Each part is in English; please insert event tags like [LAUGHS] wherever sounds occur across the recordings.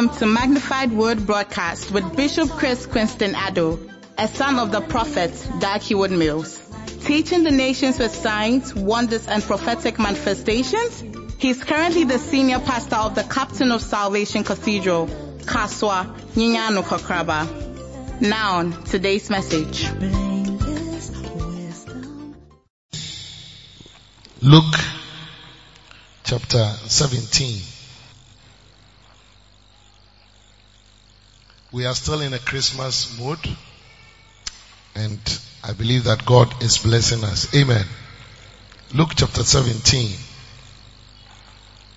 Welcome to Magnified Word Broadcast with Bishop Chris Quinston Addo, a son of the prophet Heward Mills. Teaching the nations with signs, wonders, and prophetic manifestations, he's currently the senior pastor of the Captain of Salvation Cathedral, Kasoa Nyinyano Kokraba. Now, on today's message. Luke chapter 17. We are still in a Christmas mood and I believe that God is blessing us. Amen. Luke chapter 17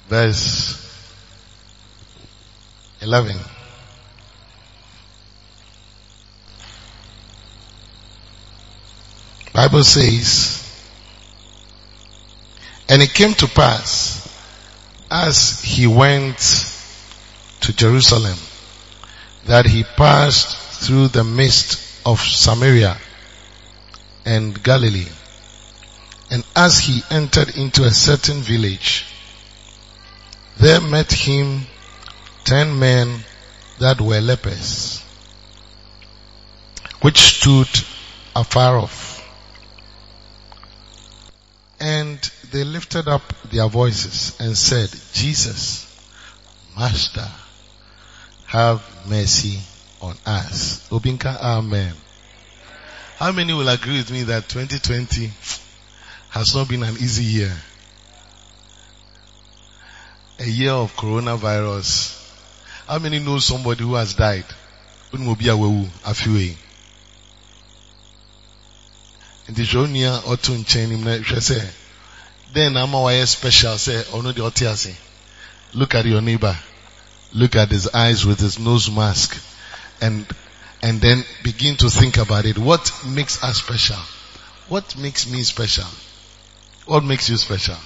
verse 11. Bible says, and it came to pass as he went to Jerusalem that he passed through the midst of Samaria and Galilee. And as he entered into a certain village, there met him ten men that were lepers, which stood afar off. And they lifted up their voices and said, Jesus, Master, have mercy on us. Obinka, Amen. How many will agree with me that 2020 has not been an easy year? A year of coronavirus. How many know somebody who has died? Nti hwɛ onua ɔto special ase. Look at your neighbor. Look at his eyes with his nose mask and and then begin to think about it. What makes us special? What makes me special? What makes you special?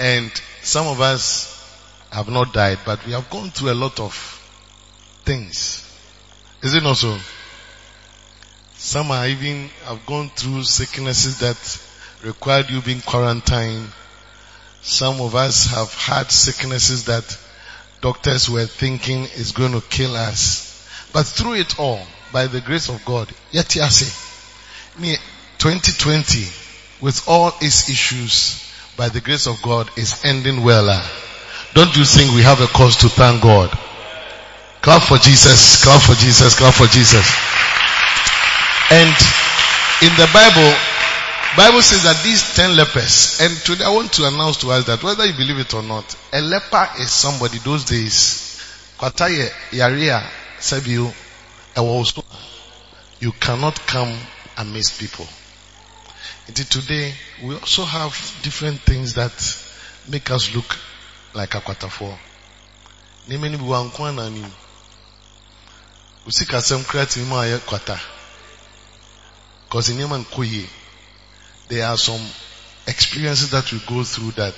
And some of us have not died, but we have gone through a lot of things. Is it not so? Some are even have gone through sicknesses that required you being quarantined. Some of us have had sicknesses that doctors were thinking is going to kill us. But through it all, by the grace of God, yet me 2020 with all its issues, by the grace of God is ending well. ah. Don't you think we have a cause to thank God? Clap for Jesus, clap for Jesus, clap for Jesus. And in the Bible, Bible says that these ten lepers, and today I want to announce to us that whether you believe it or not, a leper is somebody those days. kwataye yarea sabio ɛwɔ so you cannot come amidst people. Until today, we also have different things that make us look like akwatafo. Nneɛma no bi wɔ anko ana anim. Osi kasɛm kura tìmi mu a yɛ kwata. Yie. There are some experiences that we go through that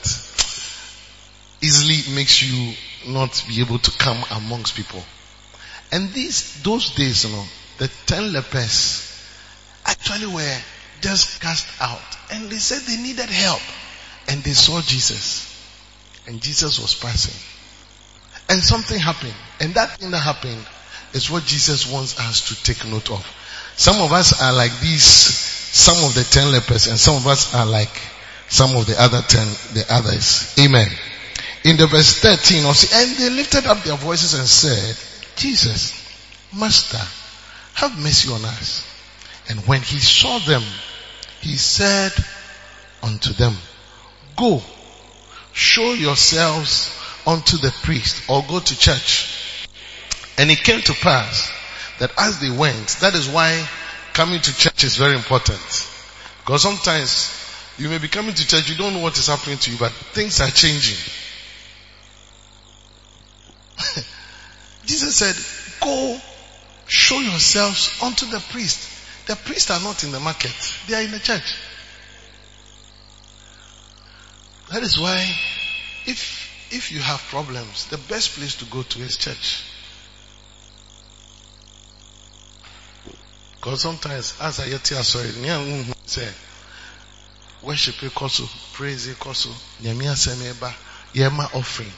easily makes you not be able to come amongst people. And these, those days, you know, the ten lepers actually were just cast out. And they said they needed help. And they saw Jesus. And Jesus was passing. And something happened. And that thing that happened is what Jesus wants us to take note of. Some of us are like these, some of the ten lepers and some of us are like some of the other ten, the others. Amen. In the verse 13, also, and they lifted up their voices and said, Jesus, Master, have mercy on us. And when he saw them, he said unto them, Go, show yourselves unto the priest, or go to church. And it came to pass that as they went, that is why coming to church is very important. Because sometimes you may be coming to church, you don't know what is happening to you, but things are changing. [LAUGHS] Jesus said, go show yourselves unto the priest. The priests are not in the market. They are in the church. That is why if, if you have problems, the best place to go to is church. Because sometimes as I here, sorry, say, worship koso, praise koso, nyamia semeba, yema offering.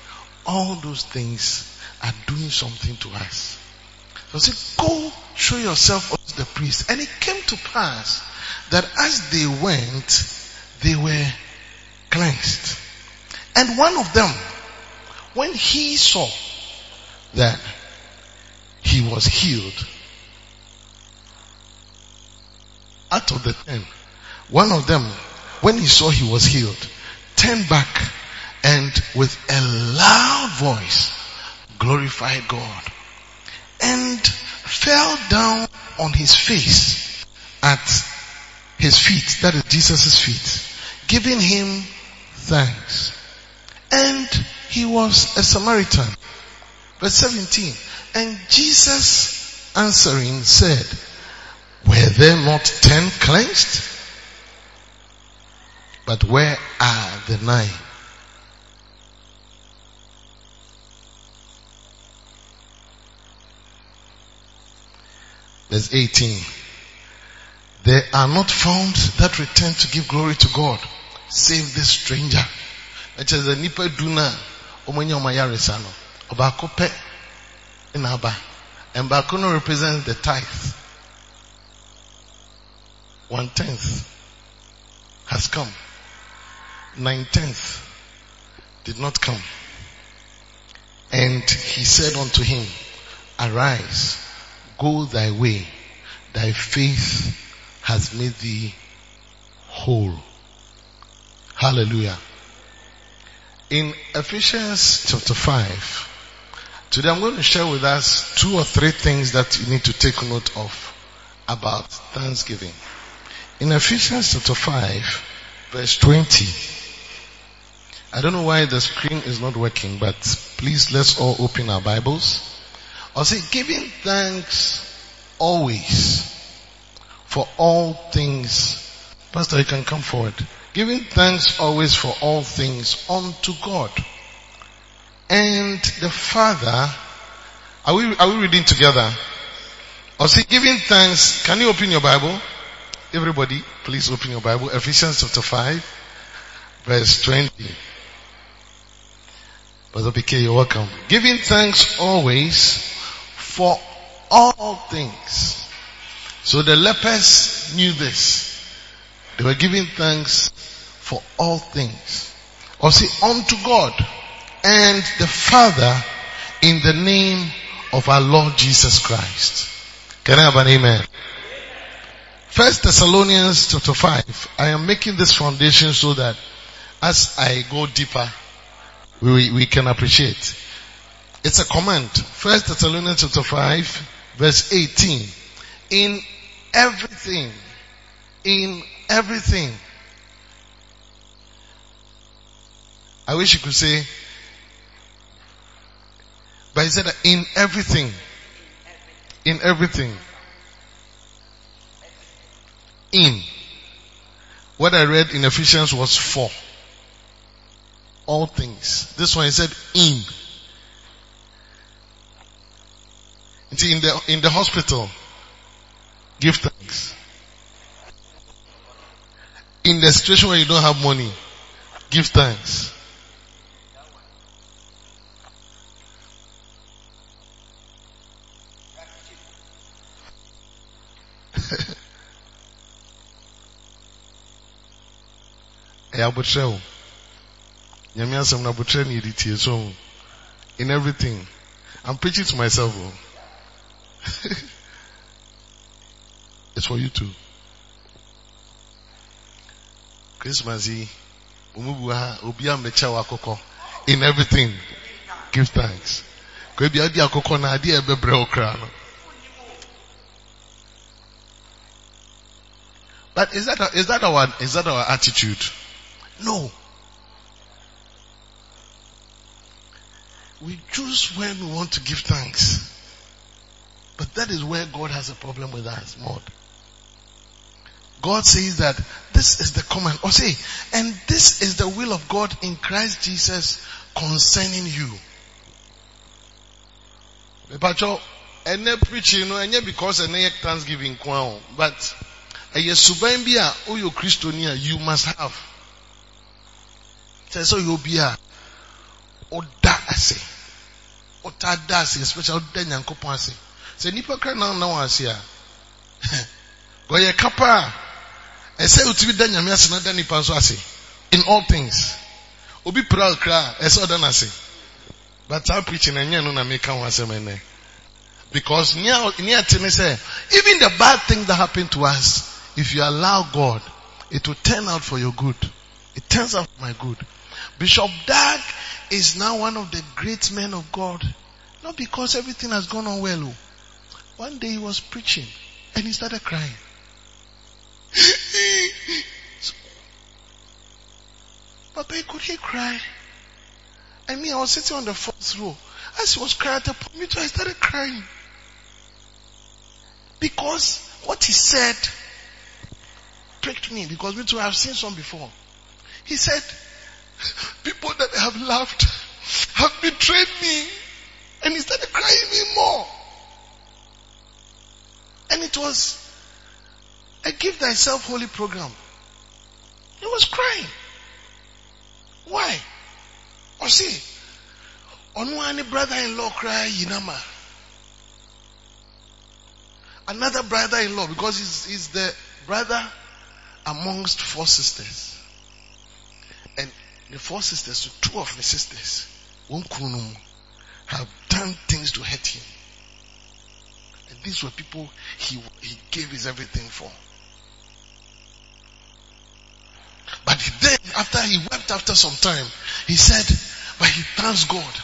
All those things are doing something to us. So say, go show yourself unto the priest. And it came to pass that as they went, they were cleansed. And one of them, when he saw that he was healed, out of the ten, one of them, when he saw he was healed, turned back and with a loud voice glorified God and fell down on his face at his feet, that is Jesus' feet, giving him thanks. And he was a Samaritan. Verse 17. And Jesus answering said, were there not ten cleansed? But where are the nine? Verse 18. There are not found that return to give glory to God, save this stranger. Is a nipa omayarisa no. Obako pe, inaba. And baako represents the tithe one tenth has come. Nine tenth did not come. And he said unto him, arise, go thy way. Thy faith has made thee whole. Hallelujah. In Ephesians chapter 5, today I'm going to share with us two or three things that you need to take note of about Thanksgiving. In Ephesians chapter 5, verse 20, I don't know why the screen is not working, but please let's all open our Bibles. I'll say giving thanks always for all things. Pastor, you can come forward. Giving thanks always for all things unto God. And the Father, are we, are we reading together? I'll say giving thanks, can you open your Bible? Everybody, please open your Bible. Ephesians chapter 5, verse 20. Brother PK, you're welcome. Giving thanks always for all things. So the lepers knew this. They were giving thanks for all things. Or say, unto God and the Father in the name of our Lord Jesus Christ. Can I have an amen? First Thessalonians chapter 5. I am making this foundation so that as I go deeper, we, we can appreciate. It's a command. First Thessalonians chapter 5 verse 18. In everything, in everything. I wish you could say, but he said in everything, in everything in. What I read in Ephesians was for. All things. This one he said in. In the, in the hospital, give thanks. In the situation where you don't have money, give thanks. [LAUGHS] in everything. I'm preaching to myself o oh. [LAUGHS] it's for you too. Christmas eh, yi omubu ha obi amekyɛ wɔ akɔkɔ in everything. Give thanks. Na. But is that, is that our, is that our attitude? No. We choose when we want to give thanks. But that is where God has a problem with us more. God says that this is the command, or say, and this is the will of God in Christ Jesus concerning you. ɛnɛ preaching no because ɛnɛ thanksgiving but ɛyɛ suban a oyɛ you must have sɛ ɔyɛ obi a ɔda ase. Ɔta da ase especially ɔda nyankopɔn ase. Sɛ nipa kora nan nan ase a [LAUGHS] ɔyɛ kapa a ɛsɛ otumi da nyame ase na nipa nso in all things. Obi proud kra ɛsɛ ɔda n'ase. But saa preaching ɛnyɛ no na meka ho asɛm ɛnɛ because near near me say even the bad things that happen to us if you allow God it will turn out for your good. It turns out for my good Bishop Dag is now one of the great men of God not because everything has gone on well oh. one day he was preaching and he started crying [LAUGHS] Papa, could he cry? I mean, I was sitting on the fourth row. As he was crying at the point, I started crying. Because what he said pricked me because me too, I've seen some before. He said, people that have laughed have betrayed me. And he started crying even more. And it was a give thyself holy program. He was crying. Why? Or see, on one brother-in-law cry Yinama. Another brother-in-law because he's, he's the brother amongst four sisters. The four sisters, two of the sisters, one kunum, have done things to hurt him. And these were people he, he gave his everything for. But then, after he wept after some time, he said, but he thanks God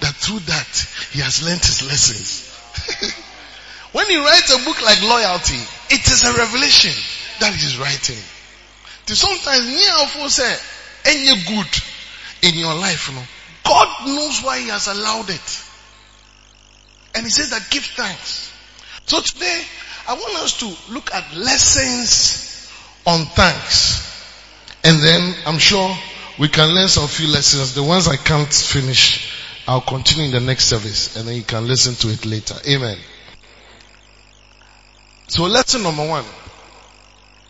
that through that he has learned his lessons. [LAUGHS] when he writes a book like loyalty, it is a revelation that he's writing. So sometimes near say any good in your life, you know, God knows why he has allowed it. And he says that give thanks. So today, I want us to look at lessons on thanks. And then I'm sure we can learn some few lessons. The ones I can't finish, I'll continue in the next service and then you can listen to it later. Amen. So lesson number one.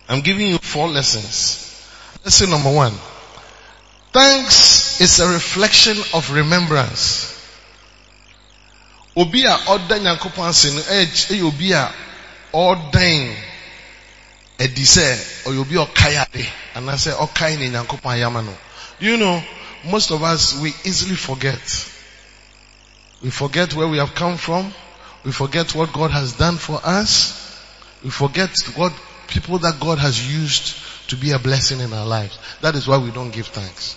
I'm giving you four lessons. Lesson number one. Thanks is a reflection of remembrance. Obi a ɔda nyankopɔn ase no ɛyɛ obi a ɔdan ɛdi sɛ ɔyɛ obi a ɔkae ade anaasɛ ɔkae ne nyankopɔn ayama no. You know, most of us we easily forget. We forget where we have come from. We forget what God has done for us. We forget what people that God has used to be a blessing in our lives. That is why we don't give thanks.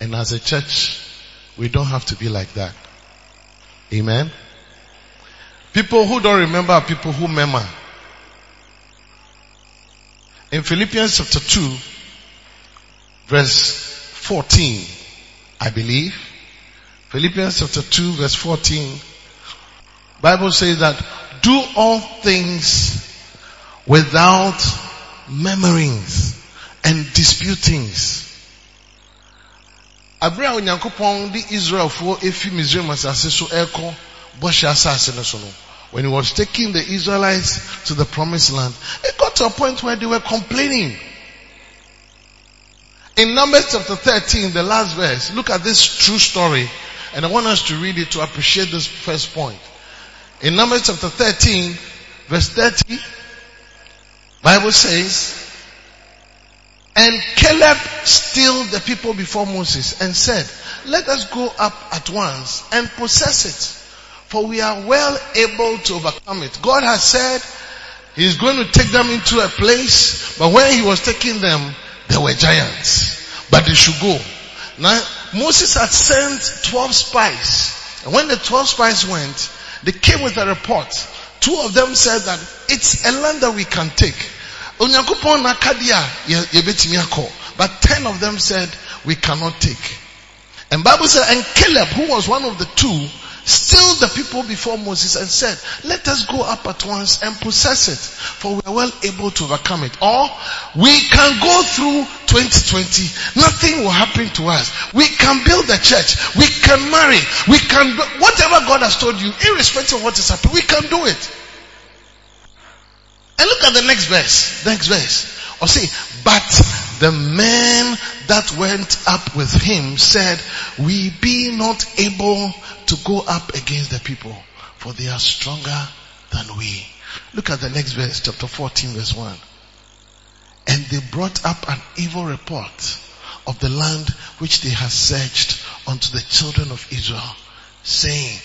and as a church we don't have to be like that. Amen? People who don't remember are people who remember in Philippians chapter 2, verse 14, I believe. Philippians chapter 2, verse 14, Bible says that do all things without murmurings and disputings. Abere a Onyankopɔn de Israelfoɔ efi Misraim asase so when he was taking the Israelites to the promised land, it got to a point where they were complaining. In Numbers chapter 13, the last verse, look at this true story, and I want us to read it to appreciate this first point. In Numbers chapter 13, verse 30, Bible says, and Caleb stilled the people before Moses and said, let us go up at once and possess it for we are well able to overcome it. God has said He's going to take them into a place, but when He was taking them, there were giants. But they should go. Now, Moses had sent 12 spies. And when the 12 spies went, they came with a report. Two of them said that it's a land that we can take. Onyankopɔn na a yɛ- yɛbɛtumi akɔ. But 10 of them said we cannot take. And Bible said, and Caleb, who was one of the two, stilled the people before Moses and said, let us go up at once and possess it, for we are well able to overcome it. Or we can go through 2020, nothing will happen to us. We can build a church, we can marry, we can, whatever God has told you, irrespective of what is happening, we can do it. And look at the next verse, next verse. Or see, but the men that went up with him said, we be not able to go up against the people, for they are stronger than we. Look at the next verse, chapter 14 verse 1. And they brought up an evil report of the land which they had searched unto the children of Israel, saying,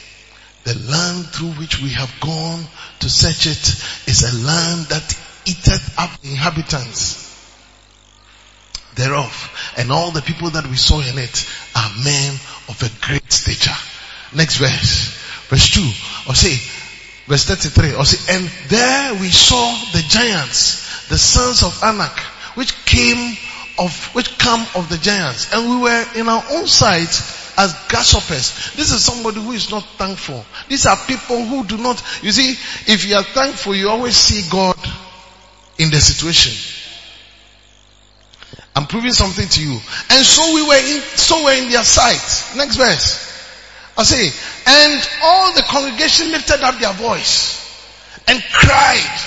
the land through which we have gone to search it is a land that eateth up inhabitants thereof. And all the people that we saw in it are men of a great stature. Next verse. Verse 2. Or say, verse 33. Or say, and there we saw the giants, the sons of Anak, which came of, which come of the giants. And we were in our own sight as grasshoppers. This is somebody who is not thankful. These are people who do not, you see, if you are thankful, you always see God in the situation. I'm proving something to you. And so we were in, so we're in their sight. Next verse. I say, and all the congregation lifted up their voice and cried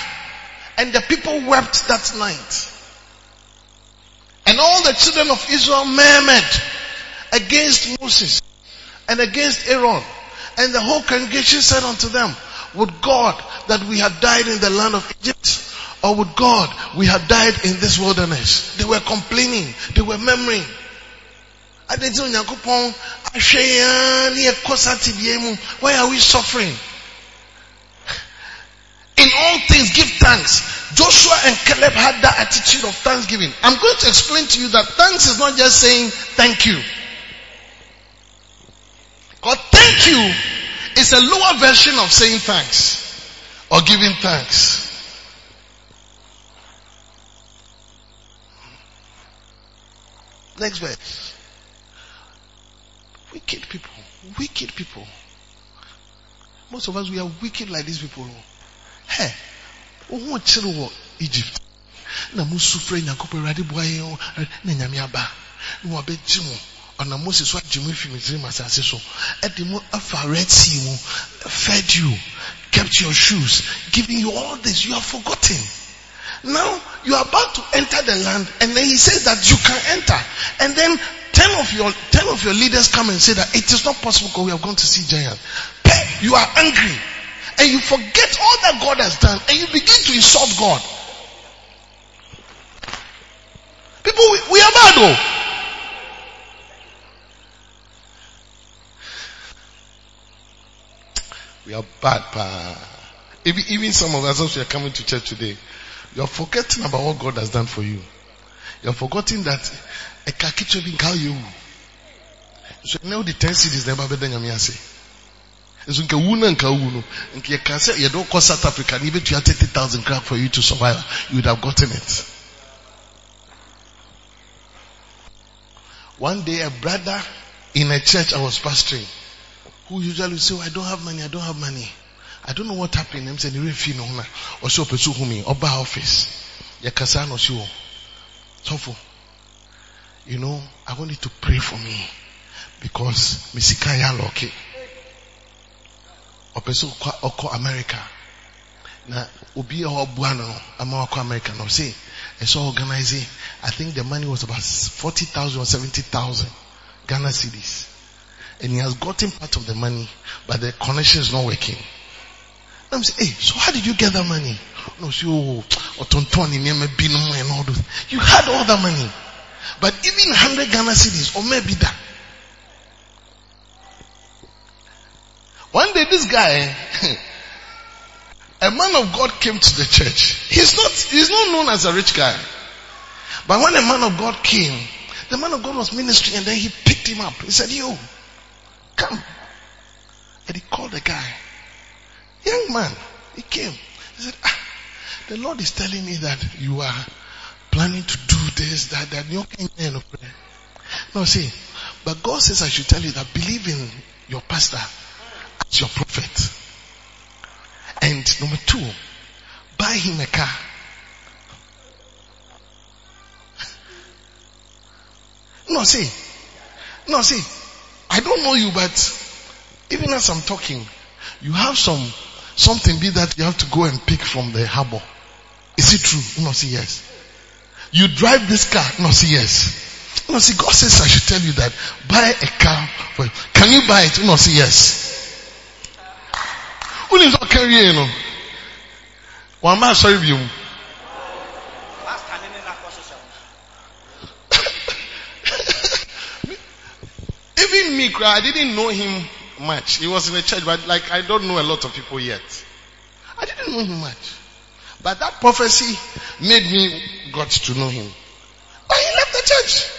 and the people wept that night. And all the children of Israel murmured against Moses and against Aaron. And the whole congregation said unto them, would God that we had died in the land of Egypt? Or would God we had died in this wilderness? They were complaining. They were murmuring. Why are we suffering? In all things give thanks. Joshua and Caleb had that attitude of thanksgiving. I'm going to explain to you that thanks is not just saying thank you. Because thank you is a lower version of saying thanks or giving thanks. Next verse. Wicked people. Wicked people. Most of us, we are wicked like these people. Hey, ohun kyerɛ Egypt. Na mo sufrɛ Nyankopɔn Awurade boa yɛn na Nyame aba. Na wabɛgye mo. Ɔnam Moses so agye mo afi Misraim asase so. Ɛde mo afa Red Sea mu. Fed you. Kept your shoes. Giving you all this. You have forgotten. Now you are about to enter the land and then he says that you can enter. And then ten of your, ten of your leaders come and say that it is not possible because we have gone to see giants. You are angry and you forget all that God has done and you begin to insult God. People, we, we are bad though. We are bad, pa. Even, some of us as we are coming to church today, you are forgetting about what God has done for you. You are forgetting that a kakicho bin call you. So now the ten cities never better than ase. Nso nka wu na nka wu no. Nka yɛ yɛ dɔ kɔ South Africa na ebetua thirty thousand crack for you to survive. You would have gotten it. One day a brother in a church I was pastoring who usually say, oh, I don't have money, I don't have money. I don't know what happened. I'm saying, refi no na. Ɔpɛ so hu me. Ɔba office. Yɛkasa na ɔsɛ o. Sɔfo. You know, I want you to pray for me. Because me sika. Ɔpɛ sɛ ɔkɔ ɔkɔ America. Na obi a ɔboa no no ama wakɔ America na ɔsɛ ɛsɛ organize. I think the money was about forty thousand or seventy thousand Ghana cedis. And he has gotten part of the money, but the connection is not working. I'm saying, hey, so how did you get that money? No, so, oh, and all those. You had all the money. But even 100 Ghana cedis, or maybe that. One day this guy, [LAUGHS] a man of God came to the church. He's not, he's not known as a rich guy. But when a man of God came, The man of God was ministering and then he picked him up. He said, you, come. And he called the guy. Young man, he came. He said, ah, the Lord is telling me that you are planning to do this, that, that. You can of prayer. No, see, but God says I should tell you that believe in your pastor as your prophet. And number two, buy him a car. [LAUGHS] No, see, no, see, I don't know you, but even as I'm talking, you have some, something be that you have to go and pick from the harbor. Is it true? No, see, yes. You drive this car? No, see, yes. No, see, God says I should tell you that buy a car you. Can you buy it? No, see, yes. Who is not carrying. One man, sorry, you. Even me, I didn't know him much. He was in the church, but like I don't know a lot of people yet. I didn't know him much. But that prophecy made me got to know him. But he left the church.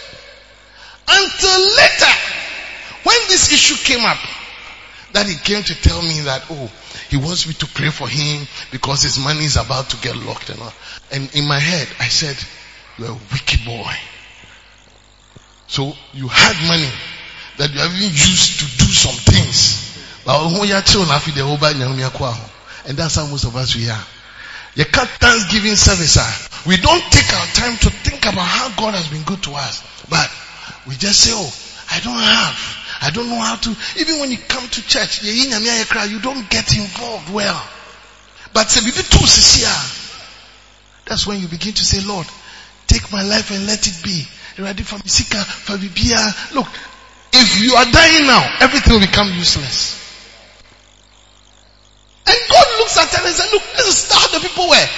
Until later, when this issue came up, that he came to tell me that, oh, he wants me to pray for him because his money is about to get locked and all. And in my head, I said, you're a wicked boy. So you had money that you have even used to do some things. And that's how most of us we are. You can't Thanksgiving service. We don't take our time to think about how God has been good to us. But we just say, oh, I don't have. I don't know how to. Even when you come to church, you don't get involved well. But that's when you begin to say, Lord, take my life and let it be. Look, if you are dying now, everything will become useless. And God looks at them and says, look, this is how the people were.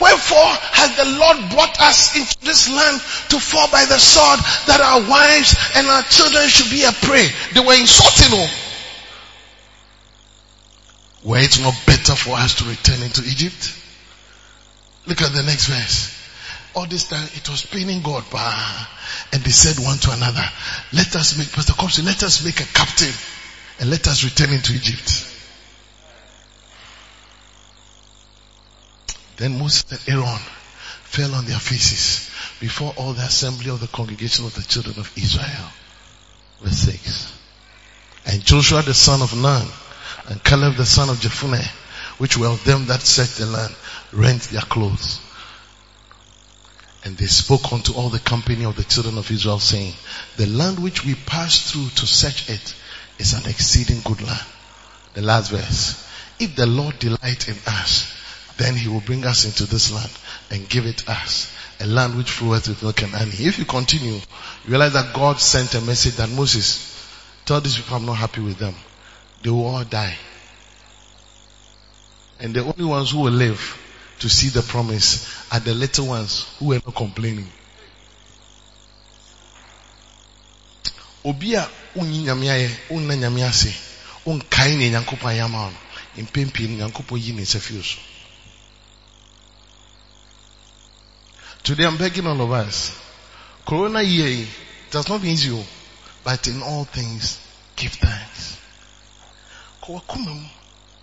Wherefore has the Lord brought us into this land to fall by the sword that our wives and our children should be a prey. They were insulting them. Were it not better for us to return into Egypt? Look at the next verse. All this time it was paining God. And they said one to another, let us make, Pastor Compson, let us make a captain and let us return into Egypt. Then Moses and Aaron fell on their faces before all the assembly of the congregation of the children of Israel. Verse 6. And Joshua the son of Nun and Caleb the son of Jephunneh, which were of them that searched the land, rent their clothes. And they spoke unto all the company of the children of Israel saying, the land which we passed through to search it is an exceeding good land. The last verse. If the Lord delight in us, then he will bring us into this land and give it us. A land which floweth with milk and honey. If you continue, you realize that God sent a message that Moses, tell these people I'm not happy with them. They will all die. And the only ones who will live to see the promise are the little ones who are not complaining. ne no yi ne Today I'm begging all of us. Corona year, does not been easy, oh, but in all things, give thanks.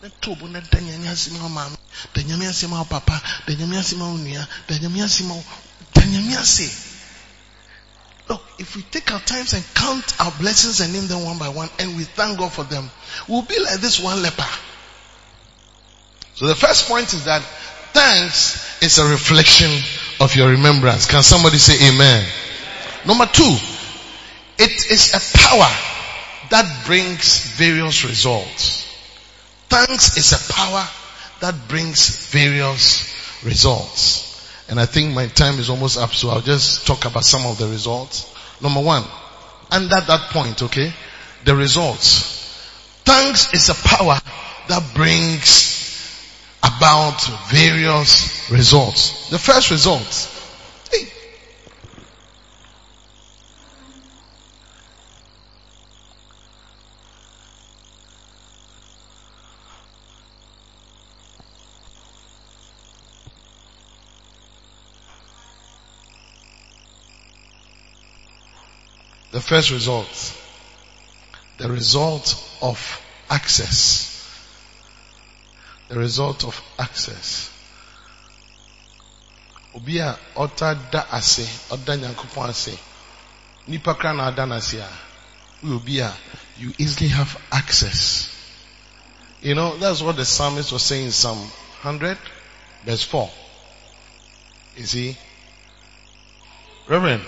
Na da nyame ase ma maame da nyame ase ma papa da nyame ase ma nua da nyame ase ma da nyame ase look if we take our times and count our blessings and name them one by one and we thank god for them we'll be like this one leper so the first point is that thanks is a reflection of your remembrance. Can somebody say amen? Number two, it is a power that brings various results. Thanks is a power that brings various results. And I think my time is almost up, so I'll just talk about some of the results. Number one, under that point, okay, the results. Thanks is a power that brings about various results. The first result. The first result. The result of access. The result of access. Obi a ɔta da ase, ɔda nyankopɔn ase. Nipa kra na ada a, obi a you easily have access. You know, that's what the psalmist was saying in Psalm 100, verse 4. You see? Reverend,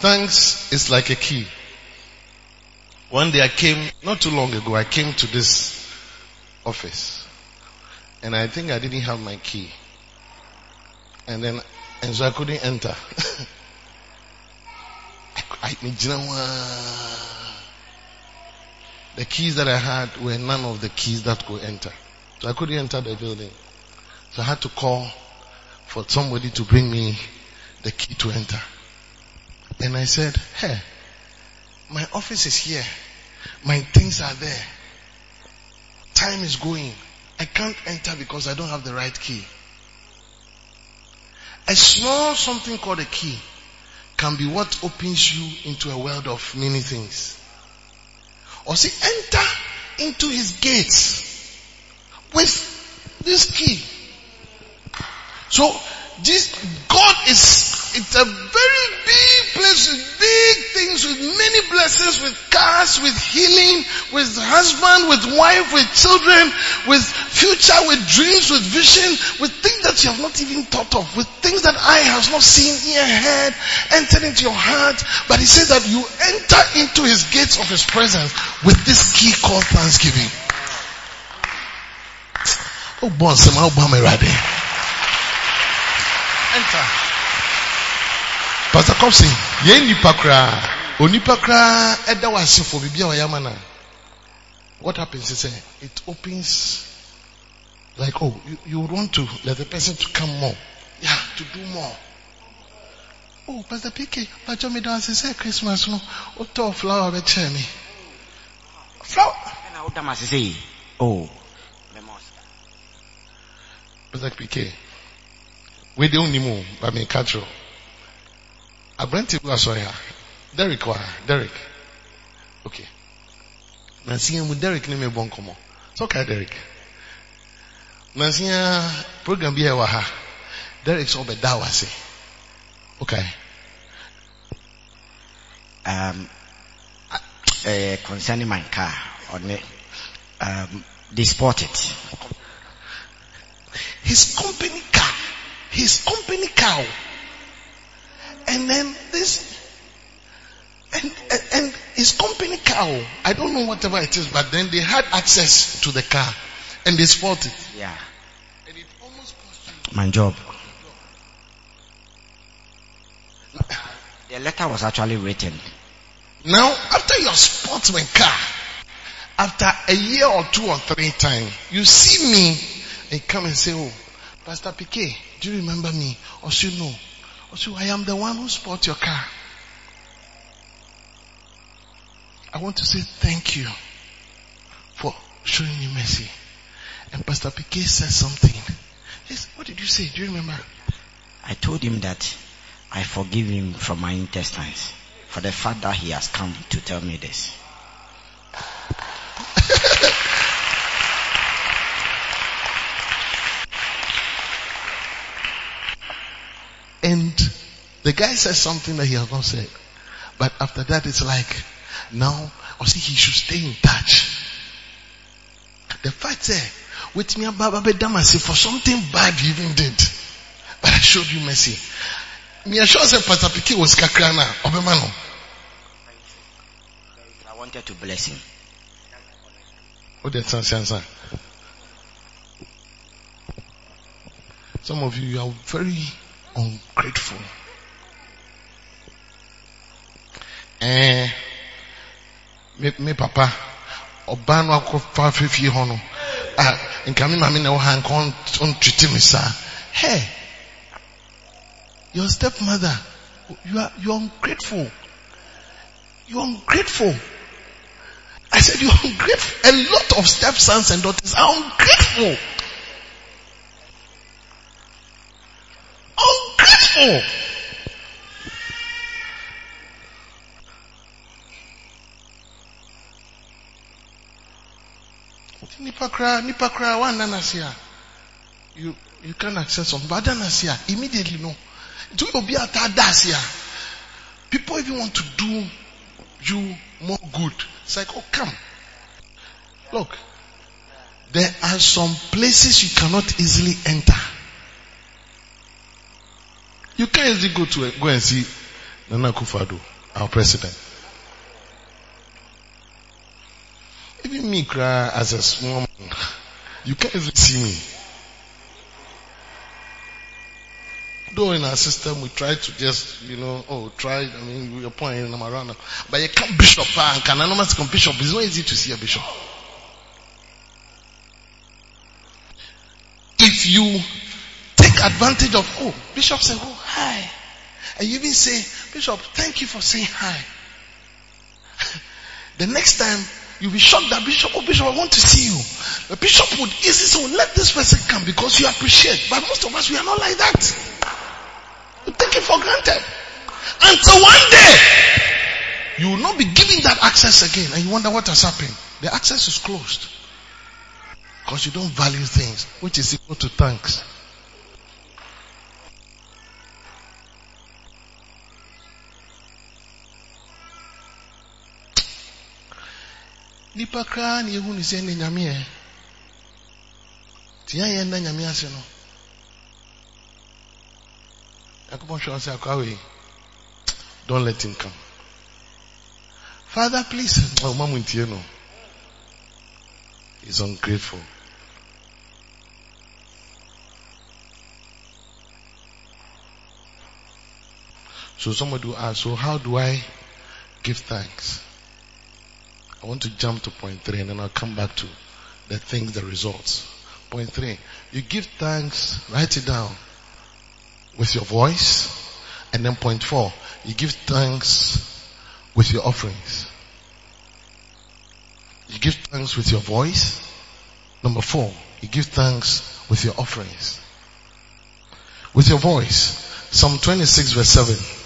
thanks is like a key. One day I came, not too long ago, I came to this office. And I think I didn't have my key. And then, and so I couldn't enter. [LAUGHS] I, I, the keys that I had were none of the keys that could enter. So I couldn't enter the building. So I had to call for somebody to bring me the key to enter. And I said, hey, my office is here. My things are there. Time is going. I can't enter because I don't have the right key. A small something called a key can be what opens you into a world of many things. Or see, enter into his gates with this key. So this God is it's a very big place with big things, with many blessings, with cars, with healing, with husband, with wife, with children, with future, with dreams, with vision, with things that you have not even thought of, with things that eye has not seen, ear heard, entered into your heart. But he says that you enter into his gates of his presence with this key called thanksgiving. Oh, bon, Enter. Pastor Kopsin, yɛn nipa koraa, onipa koraa ɛda wase for bibi a ɔyɛ ama na. What happens is uh, it opens like oh you, you want to let the person to come more. Yeah, to do more. Oh, Pastor PK, Pastor me dance say Christmas no, o flower be kyerɛ me. Flower. Ɛna o dama sise Oh. Pastor PK. We don't need more, but me catch you aberante bi asɔre ha derek wa? Derek. Okay. Nansia mu derek ne mi bɔ nkɔmɔ derek. Nansia program bi ha. Derek ɔbɛda wa se. Okay. Um, uh, concerning my car, on um, they spot it. His company car, his company car. And then this, and, and, and his company car, oh, I don't know whatever it is, but then they had access to the car and they spotted. Yeah. And it almost cost you. My job. The letter was actually written. Now, after your sportsman car, after a year or two or three times, you see me and come and say, oh, Pastor PK, do you remember me? Or you know, so I am the one who bought your car. I want to say thank you for showing me mercy. And Pastor PK said something. Yes, what did you say? Do you remember? I told him that I forgive him from my intestines for the fact that he has come to tell me this. And the guy says something that he has not said. But after that, it's like, now, or see, he should stay in touch. The fact is, with me, Baba Damasi, for something bad you even did. But I showed you mercy. Me sure say Pastor PK was kakrana, obemano. I wanted to bless him. Oh, that's answer. Some of you, you are very ungrateful. Eh, me, me papa, ɔbaa no akɔfa afɛfie hɔ no, a nka me maame na ɛwɔ ha nka ɔntwete me saa. Hey, your stepmother, you are, you are ungrateful. You are ungrateful. I said you are ungrateful. A lot of stepsons and daughters are ungrateful. Ungrateful. Nipa kra, nipa kra. You, you can access some, but immediately no. Do you be at dasia? People even want to do you more good. It's like, oh come. Look, there are some places you cannot easily enter. You can't easily go to go and see Nana Akufo-Addo, our president. Even me cry as a small man, you can't easily see me. Though in our system we try to just, you know, oh, try, I mean, we're pointing them around. But you can't bishop, and can anonymous come bishop. It's not easy to see a bishop. If you take advantage of, oh, bishop say, oh, hi. And you even say, bishop, thank you for saying hi. [LAUGHS] the next time, you'll be shocked that bishop, oh bishop, I want to see you. The bishop would easily say, oh, let this person come because you appreciate. But most of us, we are not like that. We take it for granted. Until one day, you will not be given that access again and you wonder what has happened. The access is closed. Because you don't value things, which is equal to thanks. Nipa koraa na sɛ ne tia no yakobɔ hwɛ wei don't let him come. Father please oh mamu ntie no. He's ungrateful. So somebody will ask, so how do I give thanks? I want to jump to point three and then I'll come back to the things, the results. Point three, you give thanks, write it down with your voice. And then point four, you give thanks with your offerings. You give thanks with your voice. Number four, you give thanks with your offerings. With your voice. Psalm 26 verse 7.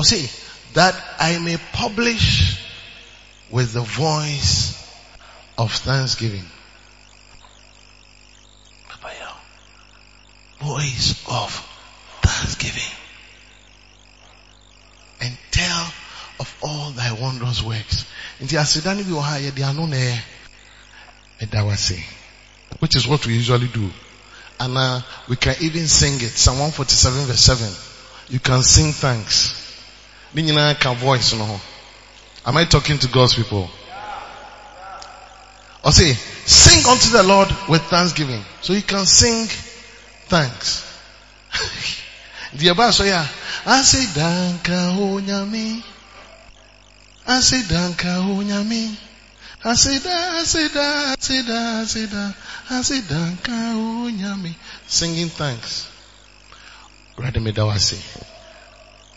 Or say, that I may publish with the voice of thanksgiving. Voice of thanksgiving. And tell of all thy wondrous works. Which is what we usually do. And uh, we can even sing it. Psalm 147 verse 7. You can sing thanks. Ne nyinaa ka voice no ho. Am I talking to God's people? Say, sing unto the Lord with thanksgiving. So you can sing thanks. The Abba so yeah. I say danka onyami. I say danka onyami. I say da, I say da, I say da, I say da, I say danka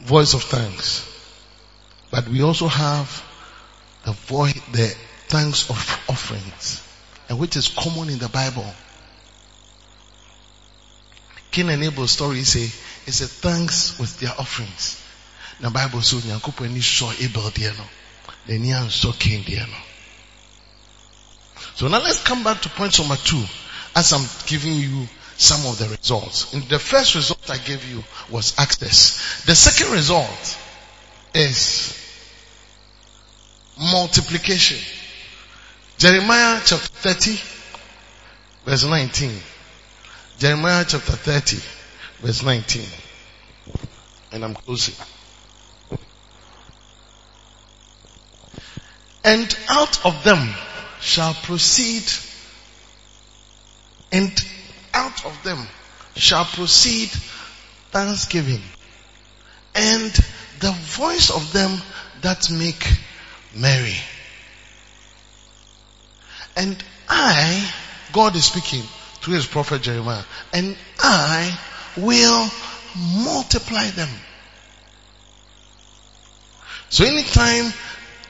Voice of thanks. But we also have the voice, the thanks of offerings, and which is common in the Bible. Cain and Abel story say it's a thanks with their offerings. The Bible says Nyankopɔn ani saw Abel deɛ no, n'ani ansɔ Cain deɛ. So now let's come back to point number two, as I'm giving you some of the results. And the first result I gave you was access. The second result is multiplication. Jeremiah chapter 30 verse 19. Jeremiah chapter 30 verse 19. And I'm closing. And out of them shall proceed and out of them shall proceed thanksgiving and the voice of them that make merry. And I, God is speaking through his prophet Jeremiah, and I will multiply them. So anytime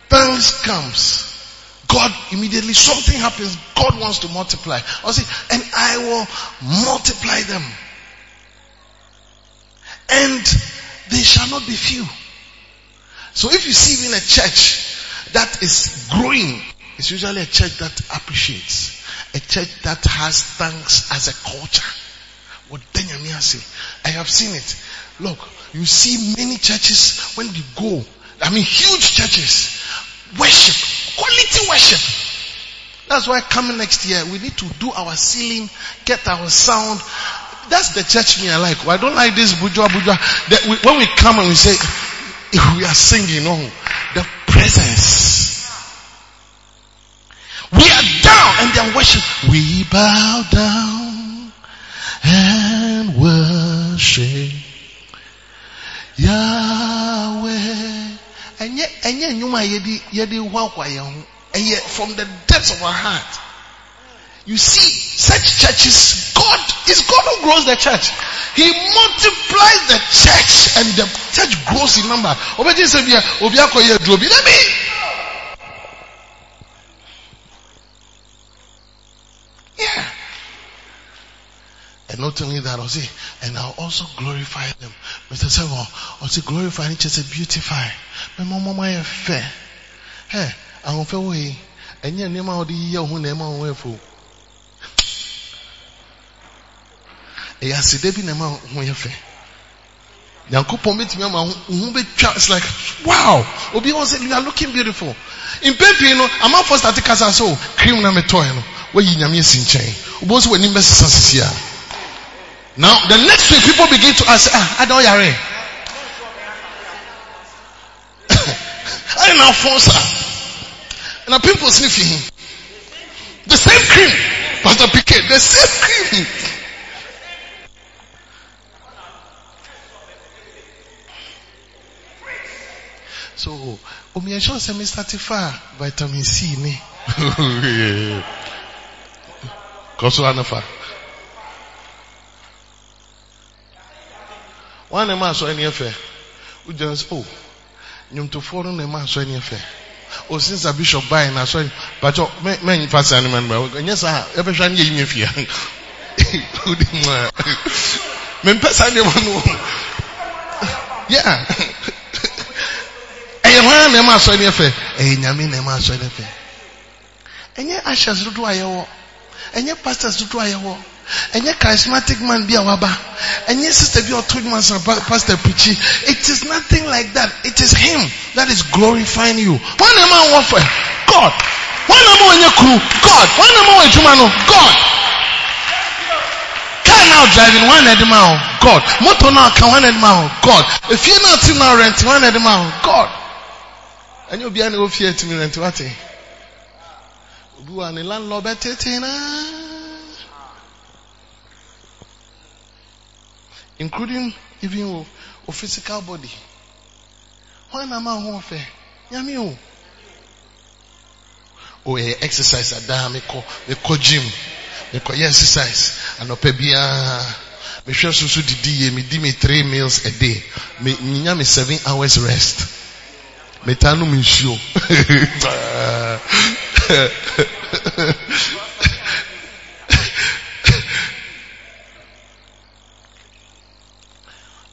thanks comes, God immediately something happens. God wants to multiply. I say, and I will multiply them. And they shall not be few. So if you see even a church that is growing, it's usually a church that appreciates. A church that has thanks as a culture. What I have seen it. Look, you see many churches when you go, I mean huge churches, worship, quality worship. That's why coming next year, we need to do our ceiling, get our sound. That's the church me I like. I don't like this bujwa. That we, when we come and we say, we are singing, oh, the presence. We are down and they are worship. We bow down and worship Yahweh. Yet from the depths of our heart. You see, such churches, God is God who grows the church. He multiplies the church and the church grows in number. Yeah. And not only that, I'll say, and I'll also glorify them. Mr. Seven, I'll say glorify and just beautify. My mama, my fair. Hey, I'm fair way. And your name out the year who name on way for. ɛyɛ asede bi na ɛma ho yɛ fɛ nyankopɔn bɛtumi ama ho bɛtwa it's like wow obi wɔn sɛ you are looking beautiful mpɛn pii no amanfoɔ start kasa so cream na metɔɛ no wɔyi nyame esi nkyɛn obi wɔn sɛ wɔn anim bɛsesa sisi a now the next week people begin to ask ah adan yare ayi na afɔn sa na people sniffing him. the same cream pastor PK the same cream. So, omi ẹ̀ṣọ́ mi start fa vitamin C ni. [LAUGHS] Kọ́sọ́ anafa. Wọ́n á nà máa sọ ẹni ẹ̀fẹ̀. Ó jẹ́ ẹ̀ oh nyomtofoɔ no na máa sọ ẹni ẹ̀fẹ̀. O since a bishop báyìí na sọ ẹni bàtọ́ mẹ́yìn fásitì ẹni mẹ́rin báyìí. Ẹ̀nyẹ́ sá ẹ bẹ hwẹ́ ẹni yẹ yín yẹn fìyà. Ó di mu a. Mẹ́mpẹ́ sáà ní ẹ̀ma nù. Yeah ɛyɛ hwan na ɛma asɔre fɛ ɛyɛ nyame na ɛma asɔre fɛ ɛnyɛ ashes dodo a yɛwɔ ɛnyɛ pastors dodo a yɛwɔ ɛnyɛ charismatic man bi a waba. Ɛnyɛ sister bi a ɔtɔ dwuma san pastor pichi. It is nothing like that. It is him that is glorifying you. Hwan na ɛma wɔn fɛ? God. Hwan na ɛma wɔn nyɛ kuru? God. Hwan na ɛma wɔn adwuma no? God. Car now driving hwan na ɛde ma o god. Motor now ka hwan na ɛde ma o god. Efie now ti now rent hwan na ɛde ma o god. Ɛnyɛ obiara na ofie atumi rent wate. Obi wa ne landlord bɛ tete naa including even o physical body. Na ma ho ɔfɛ nyame o. O yɛ exercise ah, adaa mi kɔ mi kɔ gym. Mi kɔ yɛ exercise. Anɔpɛ biara mehwɛ soso didi yie mi di mi three meals a day. Mi nya mi seven hours rest. Metaa nom nsuo